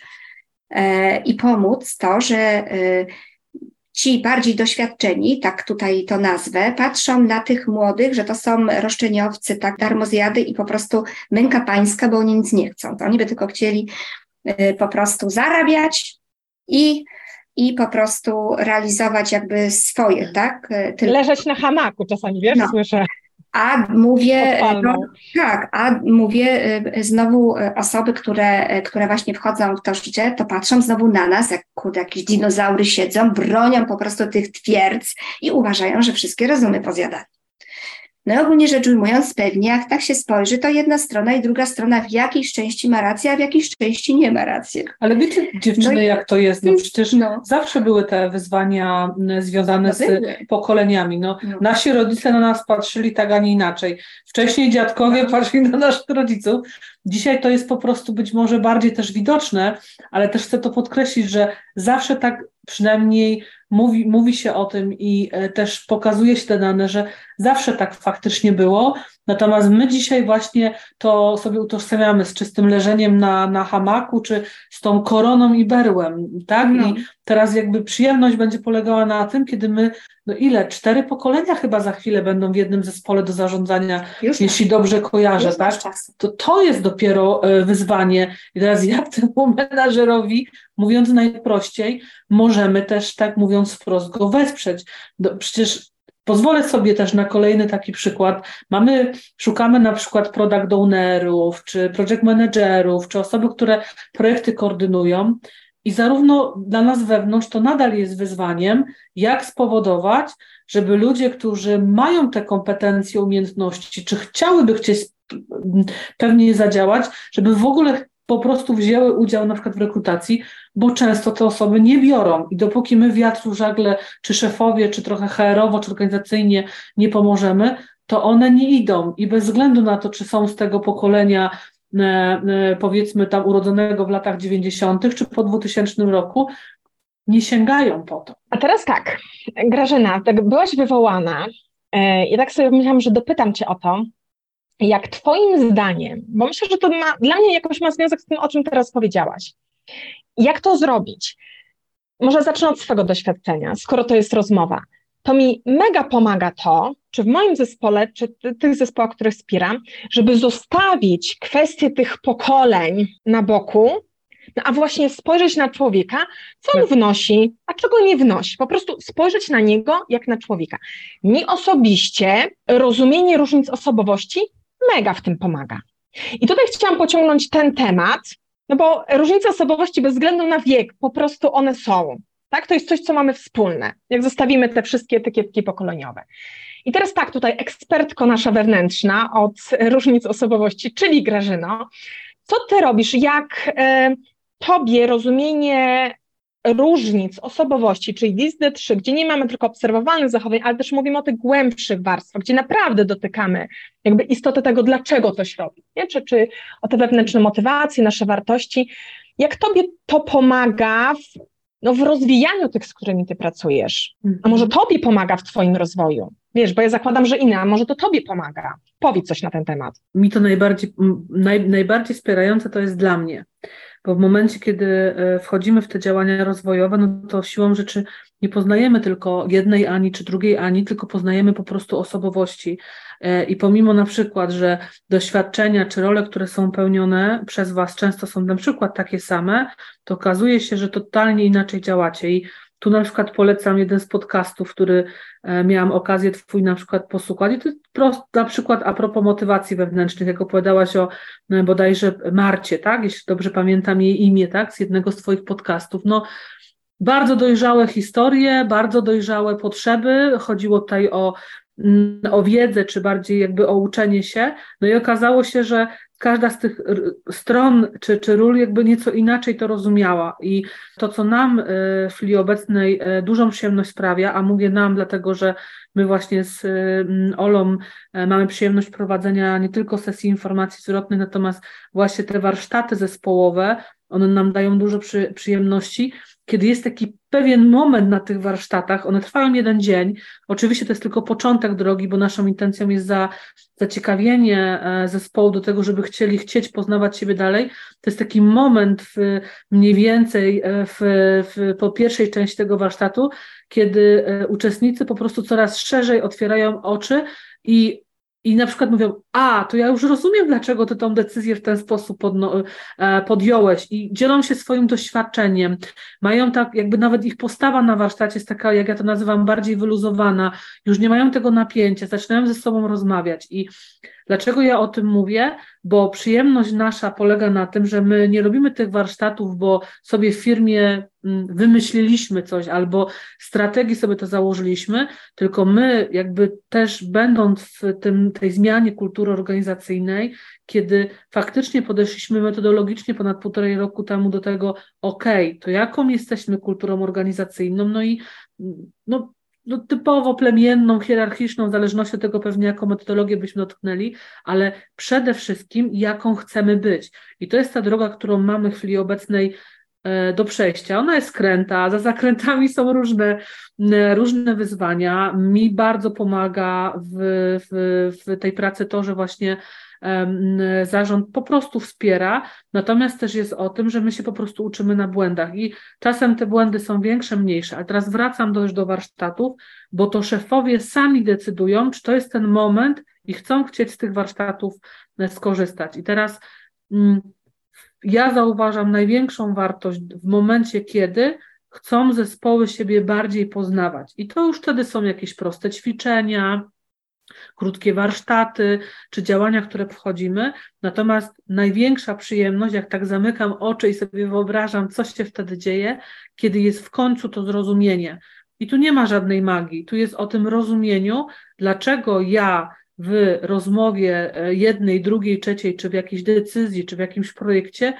i pomóc to, że ci bardziej doświadczeni, tak tutaj to nazwę, patrzą na tych młodych, że to są roszczeniowcy, tak, darmozjady i po prostu męka pańska, bo oni nic nie chcą. To oni by tylko chcieli y, po prostu zarabiać i i po prostu realizować jakby swoje, tak? Tylko... Leżeć na hamaku czasami, wiesz, no. słyszę. A mówię, no, tak, a mówię y, znowu y, osoby, które, y, które właśnie wchodzą w to życie, to patrzą znowu na nas, jak kurde, jakieś dinozaury siedzą, bronią po prostu tych twierdz i uważają, że wszystkie rozumy pozjadali. No ogólnie rzecz ujmując, pewnie jak tak się spojrzy, to jedna strona i druga strona w jakiejś części ma rację, a w jakiejś części nie ma racji. Ale wiecie dziewczyny, no jak to jest? No przecież no. zawsze były te wyzwania związane no z były. pokoleniami. No, no, Nasi rodzice na nas patrzyli tak, a nie inaczej. Wcześniej dziadkowie no. *laughs* patrzyli na naszych rodziców. Dzisiaj to jest po prostu być może bardziej też widoczne, ale też chcę to podkreślić, że zawsze tak przynajmniej mówi, mówi się o tym i e, też pokazuje się te dane, że zawsze tak faktycznie było. Natomiast my dzisiaj właśnie to sobie utożsamiamy z czystym leżeniem na, na hamaku, czy z tą koroną i berłem, tak? No. I teraz jakby przyjemność będzie polegała na tym, kiedy my, no ile, cztery pokolenia chyba za chwilę będą w jednym zespole do zarządzania, Już jeśli dobrze kojarzę, Już tak? To to jest dopiero e, wyzwanie. I teraz jak *laughs* temu menażerowi, mówiąc najprościej, możemy też, tak mówiąc wprost, go wesprzeć. Do, przecież Pozwolę sobie też na kolejny taki przykład. Mamy, szukamy na przykład product ownerów, czy project managerów, czy osoby, które projekty koordynują. I zarówno dla nas wewnątrz to nadal jest wyzwaniem, jak spowodować, żeby ludzie, którzy mają te kompetencje, umiejętności, czy chciałyby chcieć pewnie zadziałać, żeby w ogóle po prostu wzięły udział na przykład w rekrutacji, bo często te osoby nie biorą. I dopóki my wiatru żagle, czy szefowie, czy trochę HR-owo, czy organizacyjnie nie pomożemy, to one nie idą. I bez względu na to, czy są z tego pokolenia powiedzmy tam urodzonego w latach 90., czy po 2000 roku, nie sięgają po to. A teraz tak, Grażyna, tak byłaś wywołana. E, I tak sobie myślałam, że dopytam Cię o to, jak Twoim zdaniem, bo myślę, że to ma, dla mnie jakoś ma związek z tym, o czym teraz powiedziałaś, jak to zrobić? Może zacznę od swego doświadczenia, skoro to jest rozmowa. To mi mega pomaga to, czy w moim zespole, czy tych zespołach, których wspieram, żeby zostawić kwestię tych pokoleń na boku, no a właśnie spojrzeć na człowieka, co on wnosi, a czego nie wnosi. Po prostu spojrzeć na niego jak na człowieka. Mi osobiście rozumienie różnic osobowości mega w tym pomaga. I tutaj chciałam pociągnąć ten temat, no bo różnice osobowości bez względu na wiek, po prostu one są. Tak? To jest coś, co mamy wspólne, jak zostawimy te wszystkie etykietki pokoleniowe. I teraz tak, tutaj ekspertko nasza wewnętrzna od różnic osobowości, czyli Grażyno, co ty robisz, jak e, tobie rozumienie różnic osobowości, czyli WISD-3, gdzie nie mamy tylko obserwowalnych zachowań, ale też mówimy o tych głębszych warstwach, gdzie naprawdę dotykamy jakby istoty tego, dlaczego coś robi, nie? Czy, czy o te wewnętrzne motywacje, nasze wartości. Jak tobie to pomaga w, no, w rozwijaniu tych, z którymi ty pracujesz? A może mhm. tobie pomaga w twoim rozwoju? Wiesz, bo ja zakładam, że inna, a może to tobie pomaga. Powiedz coś na ten temat. Mi to najbardziej, naj, najbardziej wspierające to jest dla mnie bo w momencie, kiedy e, wchodzimy w te działania rozwojowe, no to siłą rzeczy nie poznajemy tylko jednej Ani czy drugiej Ani, tylko poznajemy po prostu osobowości. E, I pomimo na przykład, że doświadczenia czy role, które są pełnione przez Was często są na przykład takie same, to okazuje się, że totalnie inaczej działacie. I tu na przykład polecam jeden z podcastów, który e, miałam okazję Twój na przykład posłuchać. I to jest prost, na przykład a propos motywacji wewnętrznych, jak opowiadałaś o e, bodajże Marcie, tak? Jeśli dobrze pamiętam jej imię, tak? Z jednego z Twoich podcastów. No, bardzo dojrzałe historie, bardzo dojrzałe potrzeby. Chodziło tutaj o, mm, o wiedzę, czy bardziej jakby o uczenie się. No i okazało się, że każda z tych stron czy, czy ról jakby nieco inaczej to rozumiała. I to, co nam e, w chwili obecnej e, dużą przyjemność sprawia, a mówię nam, dlatego że my właśnie z Olą e, mamy przyjemność prowadzenia nie tylko sesji informacji zwrotnych, natomiast właśnie te warsztaty zespołowe, one nam dają dużo przy, przyjemności kiedy jest taki pewien moment na tych warsztatach, one trwają jeden dzień. Oczywiście to jest tylko początek drogi, bo naszą intencją jest za, zaciekawienie e, zespołu do tego, żeby chcieli chcieć poznawać siebie dalej. To jest taki moment w, mniej więcej e, w, w, po pierwszej części tego warsztatu, kiedy e, uczestnicy po prostu coraz szerzej otwierają oczy i i na przykład mówią, a, to ja już rozumiem, dlaczego ty tą decyzję w ten sposób podno, e, podjąłeś i dzielą się swoim doświadczeniem. Mają tak, jakby nawet ich postawa na warsztacie jest taka, jak ja to nazywam, bardziej wyluzowana. Już nie mają tego napięcia, zaczynają ze sobą rozmawiać i Dlaczego ja o tym mówię? Bo przyjemność nasza polega na tym, że my nie robimy tych warsztatów, bo sobie w firmie mm, wymyśliliśmy coś albo strategii sobie to założyliśmy, tylko my jakby też będąc w tym, tej zmianie kultury organizacyjnej, kiedy faktycznie podeszliśmy metodologicznie ponad półtorej roku temu do tego, ok, to jaką jesteśmy kulturą organizacyjną, no i mm, no, no, typowo plemienną, hierarchiczną, w zależności od tego pewnie, jaką metodologię byśmy dotknęli, ale przede wszystkim, jaką chcemy być. I to jest ta droga, którą mamy w chwili obecnej e, do przejścia. Ona jest kręta, za zakrętami są różne, różne wyzwania. Mi bardzo pomaga w, w, w tej pracy to, że właśnie zarząd po prostu wspiera, natomiast też jest o tym, że my się po prostu uczymy na błędach i czasem te błędy są większe, mniejsze. A teraz wracam do, już do warsztatów, bo to szefowie sami decydują, czy to jest ten moment i chcą chcieć z tych warsztatów e, skorzystać. I teraz mm, ja zauważam największą wartość w momencie, kiedy chcą zespoły siebie bardziej poznawać. I to już wtedy są jakieś proste ćwiczenia, krótkie warsztaty czy działania, które wchodzimy. Natomiast największa przyjemność, jak tak zamykam oczy i sobie wyobrażam, co się wtedy dzieje, kiedy jest w końcu to zrozumienie. I tu nie ma żadnej magii, tu jest o tym rozumieniu, dlaczego ja w rozmowie e, jednej, drugiej, trzeciej, czy w jakiejś decyzji, czy w jakimś projekcie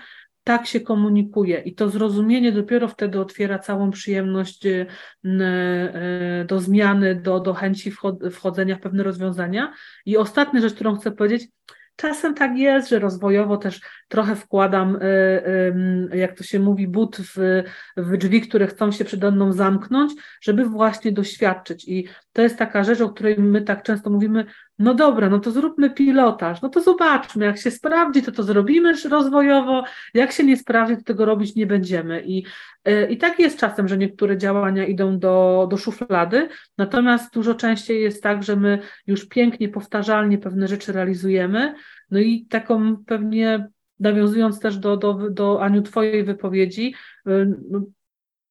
tak się komunikuje i to zrozumienie dopiero wtedy otwiera całą przyjemność y, y, do zmiany, do, do chęci wchodzenia w pewne rozwiązania. I ostatnia rzecz, którą chcę powiedzieć, Czasem tak jest, że rozwojowo też trochę wkładam, y, jak to się mówi, but w, w drzwi, które chcą się przede mną zamknąć, żeby właśnie doświadczyć. I to jest taka rzecz, o której my tak często mówimy, no dobra, no to zróbmy pilotaż, no to zobaczmy, jak się sprawdzi, to to zrobimy rozwojowo, jak się nie sprawdzi, to tego robić nie będziemy. I, y, i tak jest czasem, że niektóre działania idą do, do szuflady, natomiast dużo częściej jest tak, że my już pięknie, powtarzalnie pewne rzeczy realizujemy, no i taką pewnie nawiązując też do, do, do Aniu Twojej wypowiedzi, y, no,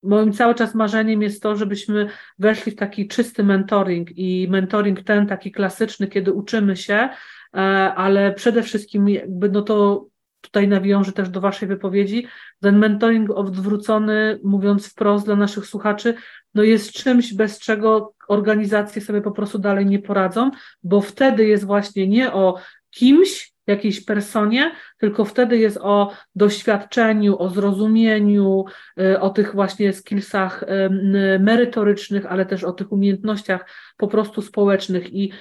moim cały czas marzeniem jest to, żebyśmy weszli w taki czysty mentoring i mentoring ten taki klasyczny, kiedy uczymy się, e, ale przede wszystkim jakby no to tutaj nawiążę też do Waszej wypowiedzi, ten mentoring odwrócony, mówiąc wprost dla naszych słuchaczy, no jest czymś, bez czego organizacje sobie po prostu dalej nie poradzą, bo wtedy jest właśnie nie o kimś, jakiejś personie, tylko wtedy jest o doświadczeniu, o zrozumieniu, y, o tych właśnie skillsach merytorycznych, ale też o tych umiejętnościach po prostu społecznych. I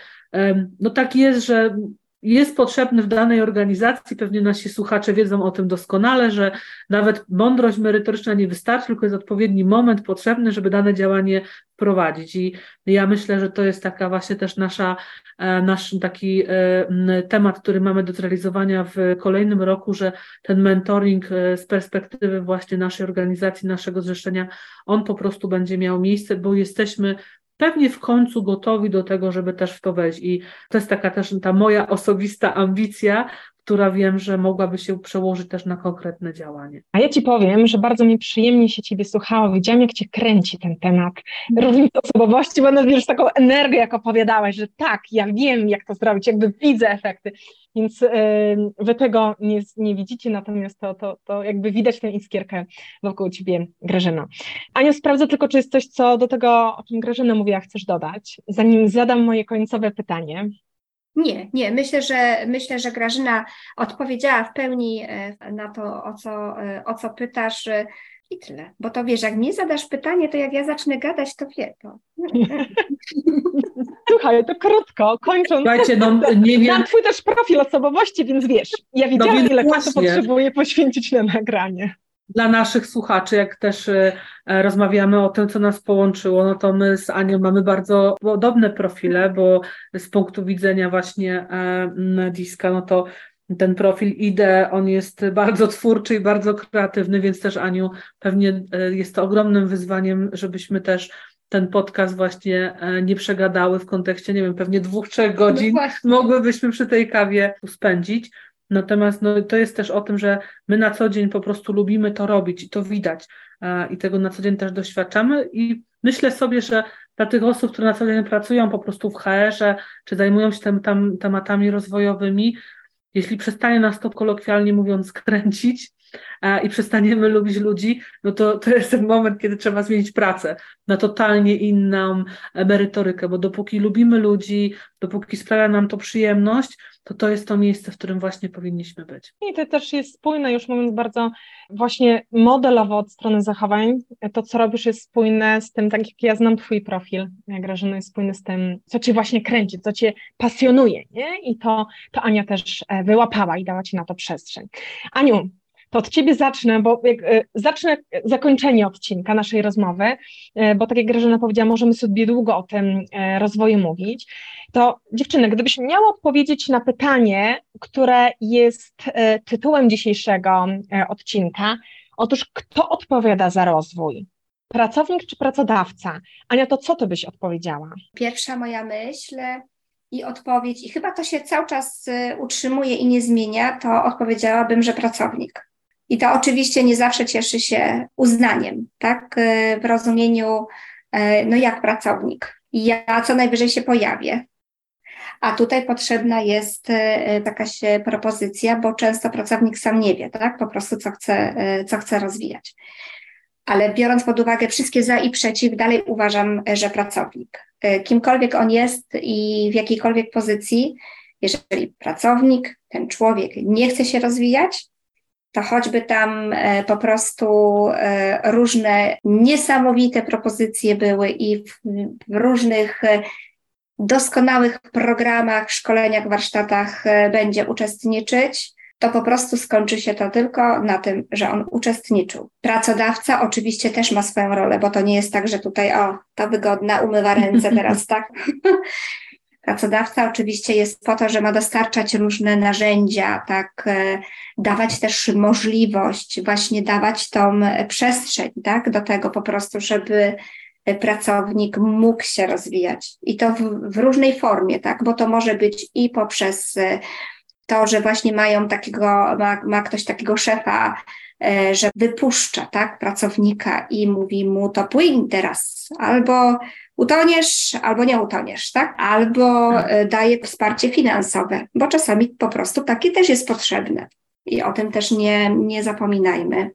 no tak jest, że jest potrzebny w danej organizacji, pewnie nasi słuchacze wiedzą o tym doskonale, że nawet mądrość merytoryczna nie wystarczy, tylko jest odpowiedni moment potrzebny, żeby dane działanie wprowadzić. I ja myślę, że to jest taka właśnie też nasza, e, nasz taki e, temat, który mamy do zrealizowania w kolejnym roku, że ten mentoring e, z perspektywy właśnie naszej organizacji, naszego zrzeszenia, on po prostu będzie miał miejsce, bo jesteśmy pewnie w końcu gotowi do tego, żeby też w to wejść. I to jest taka też ta moja osobista ambicja, która wiem, że mogłaby się przełożyć też na konkretne działanie. A ja Ci powiem, że bardzo mi przyjemnie się Ciebie słuchało. Widziałam, jak Cię kręci ten temat różnic osobowości, bo wiesz taką energię, jak opowiadałaś, że tak, ja wiem, jak to zrobić, jakby widzę efekty. Więc yy, Wy tego nie, nie widzicie, natomiast to, to, to jakby widać tę iskierkę wokół Ciebie, Grażyna. Aniu, sprawdzę tylko, czy jest coś, co do tego, o czym Grażyna mówiła, chcesz dodać, zanim zadam moje końcowe pytanie. Nie, nie. Myślę, że myślę, że Grażyna odpowiedziała w pełni e, na to, o co, e, o co pytasz. E, I tyle. Bo to wiesz, jak mnie zadasz pytanie, to jak ja zacznę gadać, to wie to. *laughs* Słuchaj, to krótko, kończąc. Słuchajcie, no *laughs* nie wiem. Mam twój też profil osobowości, więc wiesz, ja widziałam, no ile czasu potrzebuję poświęcić na nagranie dla naszych słuchaczy, jak też e, rozmawiamy o tym, co nas połączyło, no to my z Anią mamy bardzo podobne profile, bo z punktu widzenia właśnie e, Diska, no to ten profil ID, on jest bardzo twórczy i bardzo kreatywny, więc też Aniu, pewnie e, jest to ogromnym wyzwaniem, żebyśmy też ten podcast właśnie nie przegadały w kontekście, nie wiem, pewnie dwóch, trzech godzin no mogłybyśmy przy tej kawie spędzić. Natomiast no, to jest też o tym, że my na co dzień po prostu lubimy to robić i to widać i tego na co dzień też doświadczamy. I myślę sobie, że dla tych osób, które na co dzień pracują po prostu w HR-ze, czy zajmują się tem, tam, tematami rozwojowymi, jeśli przestanie nas to kolokwialnie mówiąc kręcić, i przestaniemy lubić ludzi, no to, to jest ten moment, kiedy trzeba zmienić pracę na totalnie inną merytorykę, bo dopóki lubimy ludzi, dopóki sprawia nam to przyjemność, to to jest to miejsce, w którym właśnie powinniśmy być. I to też jest spójne, już mówiąc bardzo właśnie modelowo od strony zachowań. To, co robisz, jest spójne z tym, tak jak ja znam Twój profil, Grażyna jest spójny z tym, co Cię właśnie kręci, co Cię pasjonuje, nie? I to, to Ania też e, wyłapała i dała Ci na to przestrzeń. Aniu, to od Ciebie zacznę, bo jak, e, zacznę zakończenie odcinka naszej rozmowy, e, bo tak jak Grażyna powiedziała, możemy sobie długo o tym e, rozwoju mówić. To dziewczyny, gdybyś miała odpowiedzieć na pytanie, które jest tytułem dzisiejszego odcinka, otóż kto odpowiada za rozwój? Pracownik czy pracodawca? Ania, to co ty byś odpowiedziała? Pierwsza moja myśl i odpowiedź, i chyba to się cały czas utrzymuje i nie zmienia, to odpowiedziałabym, że pracownik. I to oczywiście nie zawsze cieszy się uznaniem, tak? E, w rozumieniu, e, no jak pracownik. Ja co najwyżej się pojawię. A tutaj potrzebna jest e, taka się propozycja, bo często pracownik sam nie wie, tak? Po prostu co chce, co chce rozwijać. Ale biorąc pod uwagę wszystkie za i przeciw, dalej uważam, że pracownik. Kimkolwiek on jest i w jakiejkolwiek pozycji, jeżeli pracownik, ten człowiek nie chce się rozwijać, to choćby tam e, po prostu e, różne niesamowite propozycje były i w, różnych e, doskonałych programach, szkoleniach, warsztatach będzie uczestniczyć, to po prostu skończy się to tylko na tym, że on uczestniczył. Pracodawca oczywiście też ma swoją rolę, bo to nie jest tak, że tutaj o, to wygodna, umywa ręce *laughs* teraz, tak? Pracodawca oczywiście jest po to, że ma dostarczać różne narzędzia, tak, e, dawać też możliwość, właśnie dawać tą przestrzeń, tak, do tego po prostu, żeby pracownik mógł się rozwijać. I to w, w różnej formie, tak, bo to może być i poprzez e, to, że właśnie mają takiego, ma, ma ktoś takiego szefa, e, że wypuszcza, tak, pracownika i mówi mu to płyń teraz, albo utoniesz, albo nie utoniesz, tak? Albo e, daje wsparcie finansowe, bo czasami po prostu takie też jest potrzebne. I o tym też nie, nie zapominajmy.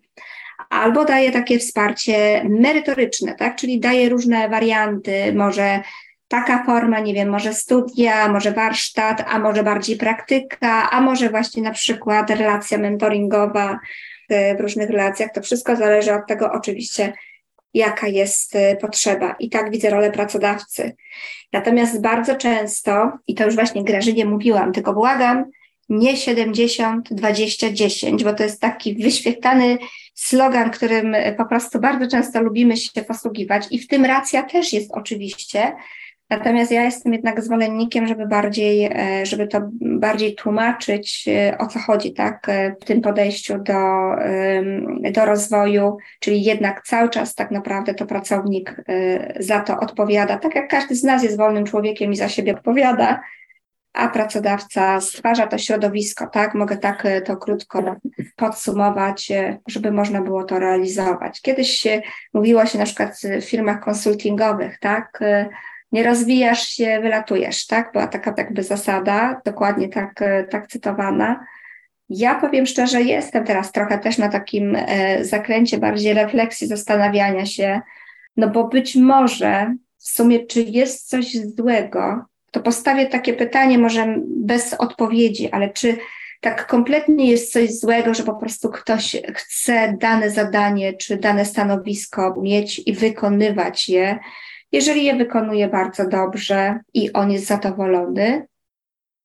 Albo daje takie wsparcie merytoryczne, tak? Czyli daje różne warianty, może taka forma, nie wiem, może studia, może warsztat, a może bardziej praktyka, a może właśnie na przykład relacja mentoringowa w różnych relacjach. To wszystko zależy od tego oczywiście, jaka jest y, potrzeba. I tak widzę rolę pracodawcy. Natomiast bardzo często, i to już właśnie Grażynie mówiłam, tylko błagam, nie 70, 20, 10, bo to jest taki wyświetlany slogan, którym po prostu bardzo często lubimy się posługiwać i w tym racja też jest oczywiście, Natomiast ja jestem jednak zwolennikiem, żeby bardziej, e, żeby to bardziej tłumaczyć, e, o co chodzi, tak, e, w tym podejściu do, do rozwoju, czyli jednak cały czas tak naprawdę to pracownik za to odpowiada, tak jak każdy z nas jest wolnym człowiekiem i za siebie odpowiada, a pracodawca stwarza to środowisko, tak? Mogę tak to krótko podsumować, żeby można było to realizować. Kiedyś mówiło się na przykład w firmach konsultingowych, tak? Nie rozwijasz się, wylatujesz, tak? Była taka jakby zasada, dokładnie tak, e, tak cytowana. Ja powiem szczerze, jestem teraz trochę też na takim e, zakręcie bardziej refleksji, zastanawiania się, no bo być może w sumie, czy jest coś złego, to postawię takie pytanie, może bez odpowiedzi, ale czy tak kompletnie jest coś złego, że po prostu ktoś chce dane zadanie czy dane stanowisko mieć i wykonywać je, jeżeli je wykonuje bardzo dobrze i on jest zadowolony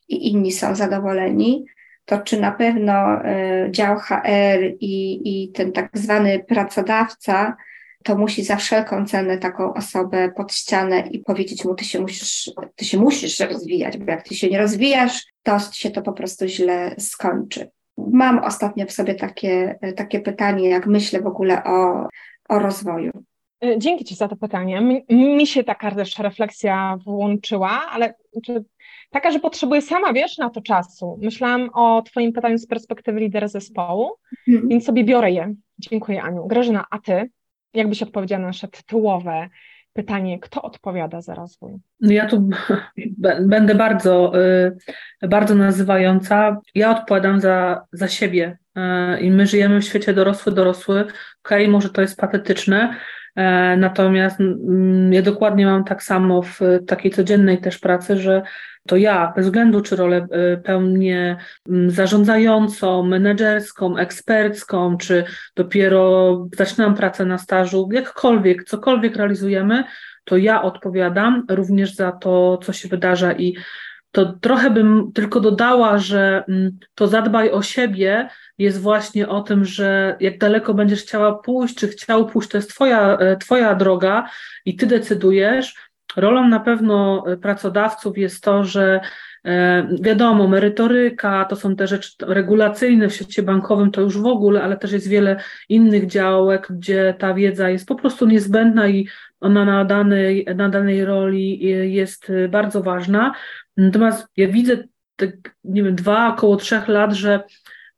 i inni są zadowoleni, to czy na pewno y, dział HR i, i ten tak zwany pracodawca to musi za wszelką cenę taką osobę pod ścianę i powiedzieć mu, ty się musisz, ty się musisz rozwijać, bo jak ty się nie rozwijasz, to się to po prostu źle skończy. Mam ostatnio w sobie takie, takie pytanie, jak myślę w ogóle o, o rozwoju. E, dzięki Ci za to pytanie. Mi, mi się taka też refleksja włączyła, ale czy, taka, że potrzebuję sama, wiesz, na to czasu. Myślałam o Twoim pytaniu z perspektywy lidera zespołu, mhm. więc sobie biorę je. Dziękuję, Aniu. Grażyna, a Ty? Jakbyś odpowiedziała na nasze tytułowe pytanie, kto odpowiada za rozwój? No ja tu będę bardzo, y, bardzo nazywająca. Ja odpowiadam za, za siebie y, i my żyjemy w świecie dorosły, dorosły. Okej, okay, może to jest patetyczne, natomiast mm, ja dokładnie mam tak samo w takiej codziennej też pracy, że to ja, bez względu czy rolę e, pełnię mm, zarządzającą, menedżerską, ekspercką, czy dopiero zaczynam pracę na stażu, jakkolwiek, cokolwiek realizujemy, to ja odpowiadam również za to, co się wydarza i to trochę bym tylko dodała, że mm, to zadbaj o siebie jest właśnie o tym, że jak daleko będziesz chciała pójść, czy chciał pójść, to jest twoja, e, twoja droga i ty decydujesz. Rolą na pewno e, pracodawców jest to, że e, Wiadomo, merytoryka to są te rzeczy regulacyjne w świecie bankowym, to już w ogóle, ale też jest wiele innych działek, gdzie ta wiedza jest po prostu niezbędna i ona na danej, na danej roli jest bardzo ważna. Natomiast ja widzę, nie wiem, dwa, około trzech lat, że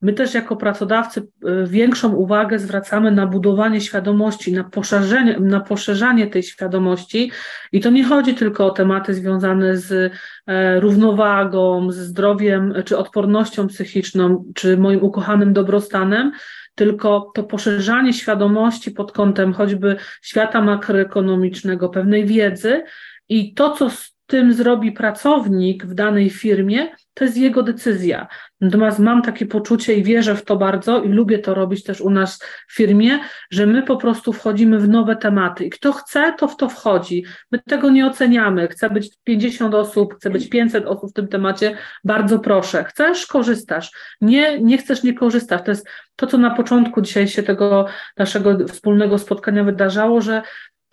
My też jako pracodawcy y, większą uwagę zwracamy na budowanie świadomości, na poszerzenie, na poszerzanie tej świadomości. I to nie chodzi tylko o tematy związane z e, równowagą, ze zdrowiem, czy odpornością psychiczną, czy moim ukochanym dobrostanem, tylko to poszerzanie świadomości pod kątem choćby świata makroekonomicznego, pewnej wiedzy i to, co z tym zrobi pracownik w danej firmie, to jest jego decyzja. Natomiast mam takie poczucie i wierzę w to bardzo i lubię to robić też u nas w firmie, że my po prostu wchodzimy w nowe tematy i kto chce, to w to wchodzi. My tego nie oceniamy. Chce być 50 osób, chce być 500 osób w tym temacie, bardzo proszę. Chcesz, korzystasz. Nie, nie chcesz, nie korzystasz. To jest to, co na początku dzisiaj się tego naszego wspólnego spotkania wydarzało, że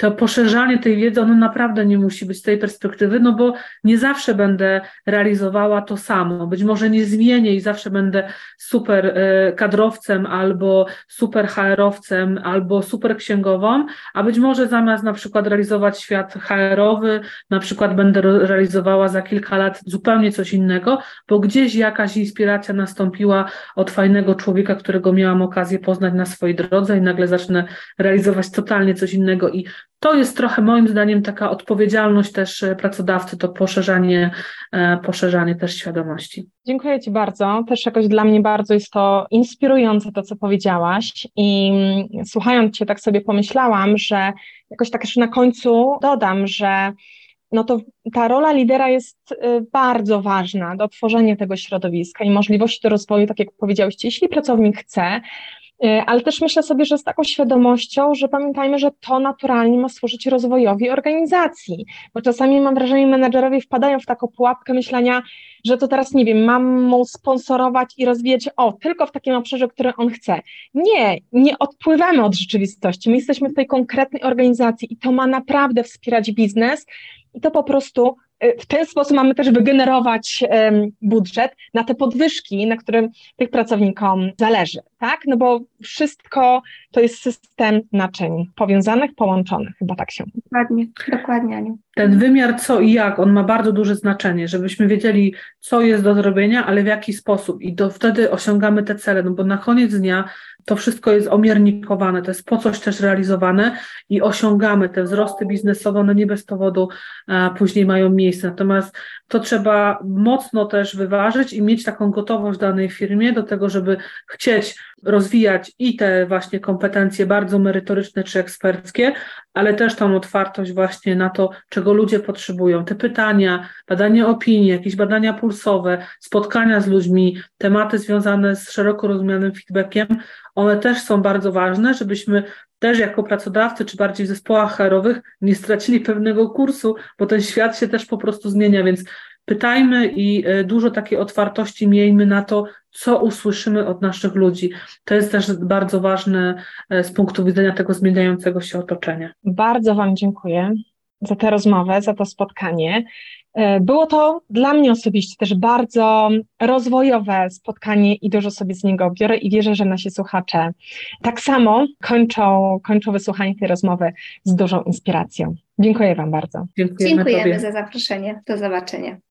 to poszerzanie tej wiedzy, ono naprawdę nie musi być z tej perspektywy, no bo nie zawsze będę realizowała to samo. Być może nie zmienię i zawsze będę super e, kadrowcem albo super HR-owcem albo super księgową, a być może zamiast na przykład realizować świat HR-owy, na przykład będę realizowała za kilka lat zupełnie coś innego, bo gdzieś jakaś inspiracja nastąpiła od fajnego człowieka, którego miałam okazję poznać na swojej drodze i nagle zacznę realizować totalnie coś innego i to jest trochę moim zdaniem taka odpowiedzialność też e, pracodawcy, to poszerzanie, e, poszerzanie też świadomości. Dziękuję Ci bardzo. Też jakoś dla mnie bardzo jest to inspirujące to, co powiedziałaś i mm, słuchając Cię tak sobie pomyślałam, że jakoś tak jeszcze na końcu dodam, że no to ta rola lidera jest y, bardzo ważna do tworzenia tego środowiska i możliwości do rozwoju, tak jak powiedziałeś, jeśli pracownik chce, ale też myślę sobie, że z taką świadomością, że pamiętajmy, że to naturalnie ma służyć rozwojowi organizacji, bo czasami mam wrażenie, menedżerowie wpadają w taką pułapkę myślenia, że to teraz, nie wiem, mam mu sponsorować i rozwijać, o, tylko w takim obszarze, który on chce. Nie, nie odpływamy od rzeczywistości, my jesteśmy w tej konkretnej organizacji i to ma naprawdę wspierać biznes i to po prostu Y, w ten sposób mamy też wygenerować budżet na te podwyżki, na którym tych pracownikom zależy, tak? No bo wszystko to jest system naczyń powiązanych, połączonych, chyba tak się mówi. Dokładnie, dokładnie, Aniu. Ten wymiar co i jak, on ma bardzo duże znaczenie, żebyśmy wiedzieli, co jest do zrobienia, ale w jaki sposób i to wtedy osiągamy te cele, no bo na koniec dnia to wszystko jest omiernikowane, to jest po coś też realizowane i osiągamy te wzrosty biznesowe, one nie bez powodu a, później mają miejsce. Natomiast to trzeba mocno też wyważyć i mieć taką gotowość w danej firmie do tego, żeby chcieć rozwijać i te właśnie kompetencje bardzo merytoryczne czy eksperckie, ale też tą otwartość właśnie na to, czego ludzie potrzebują. Te pytania, badania opinii, jakieś badania pulsowe, spotkania z ludźmi, tematy związane z szeroko rozumianym feedbackiem, one też są bardzo ważne, żebyśmy też jako pracodawcy, czy bardziej w zespołach HR-owych nie stracili pewnego kursu, bo ten świat się też po prostu zmienia, więc pytajmy i e, dużo takiej otwartości miejmy na to, co usłyszymy od naszych ludzi. To jest też bardzo ważne e, z punktu widzenia tego zmieniającego się otoczenia. Bardzo Wam dziękuję za tę rozmowę, za to spotkanie. E, było to dla mnie osobiście też bardzo rozwojowe spotkanie i dużo sobie z niego biorę i wierzę, że nasi słuchacze tak samo kończą, kończą wysłuchanie tej rozmowy z dużą inspiracją. Dziękuję Wam bardzo. Dziękujemy, Dziękujemy za zaproszenie. Do zobaczenia.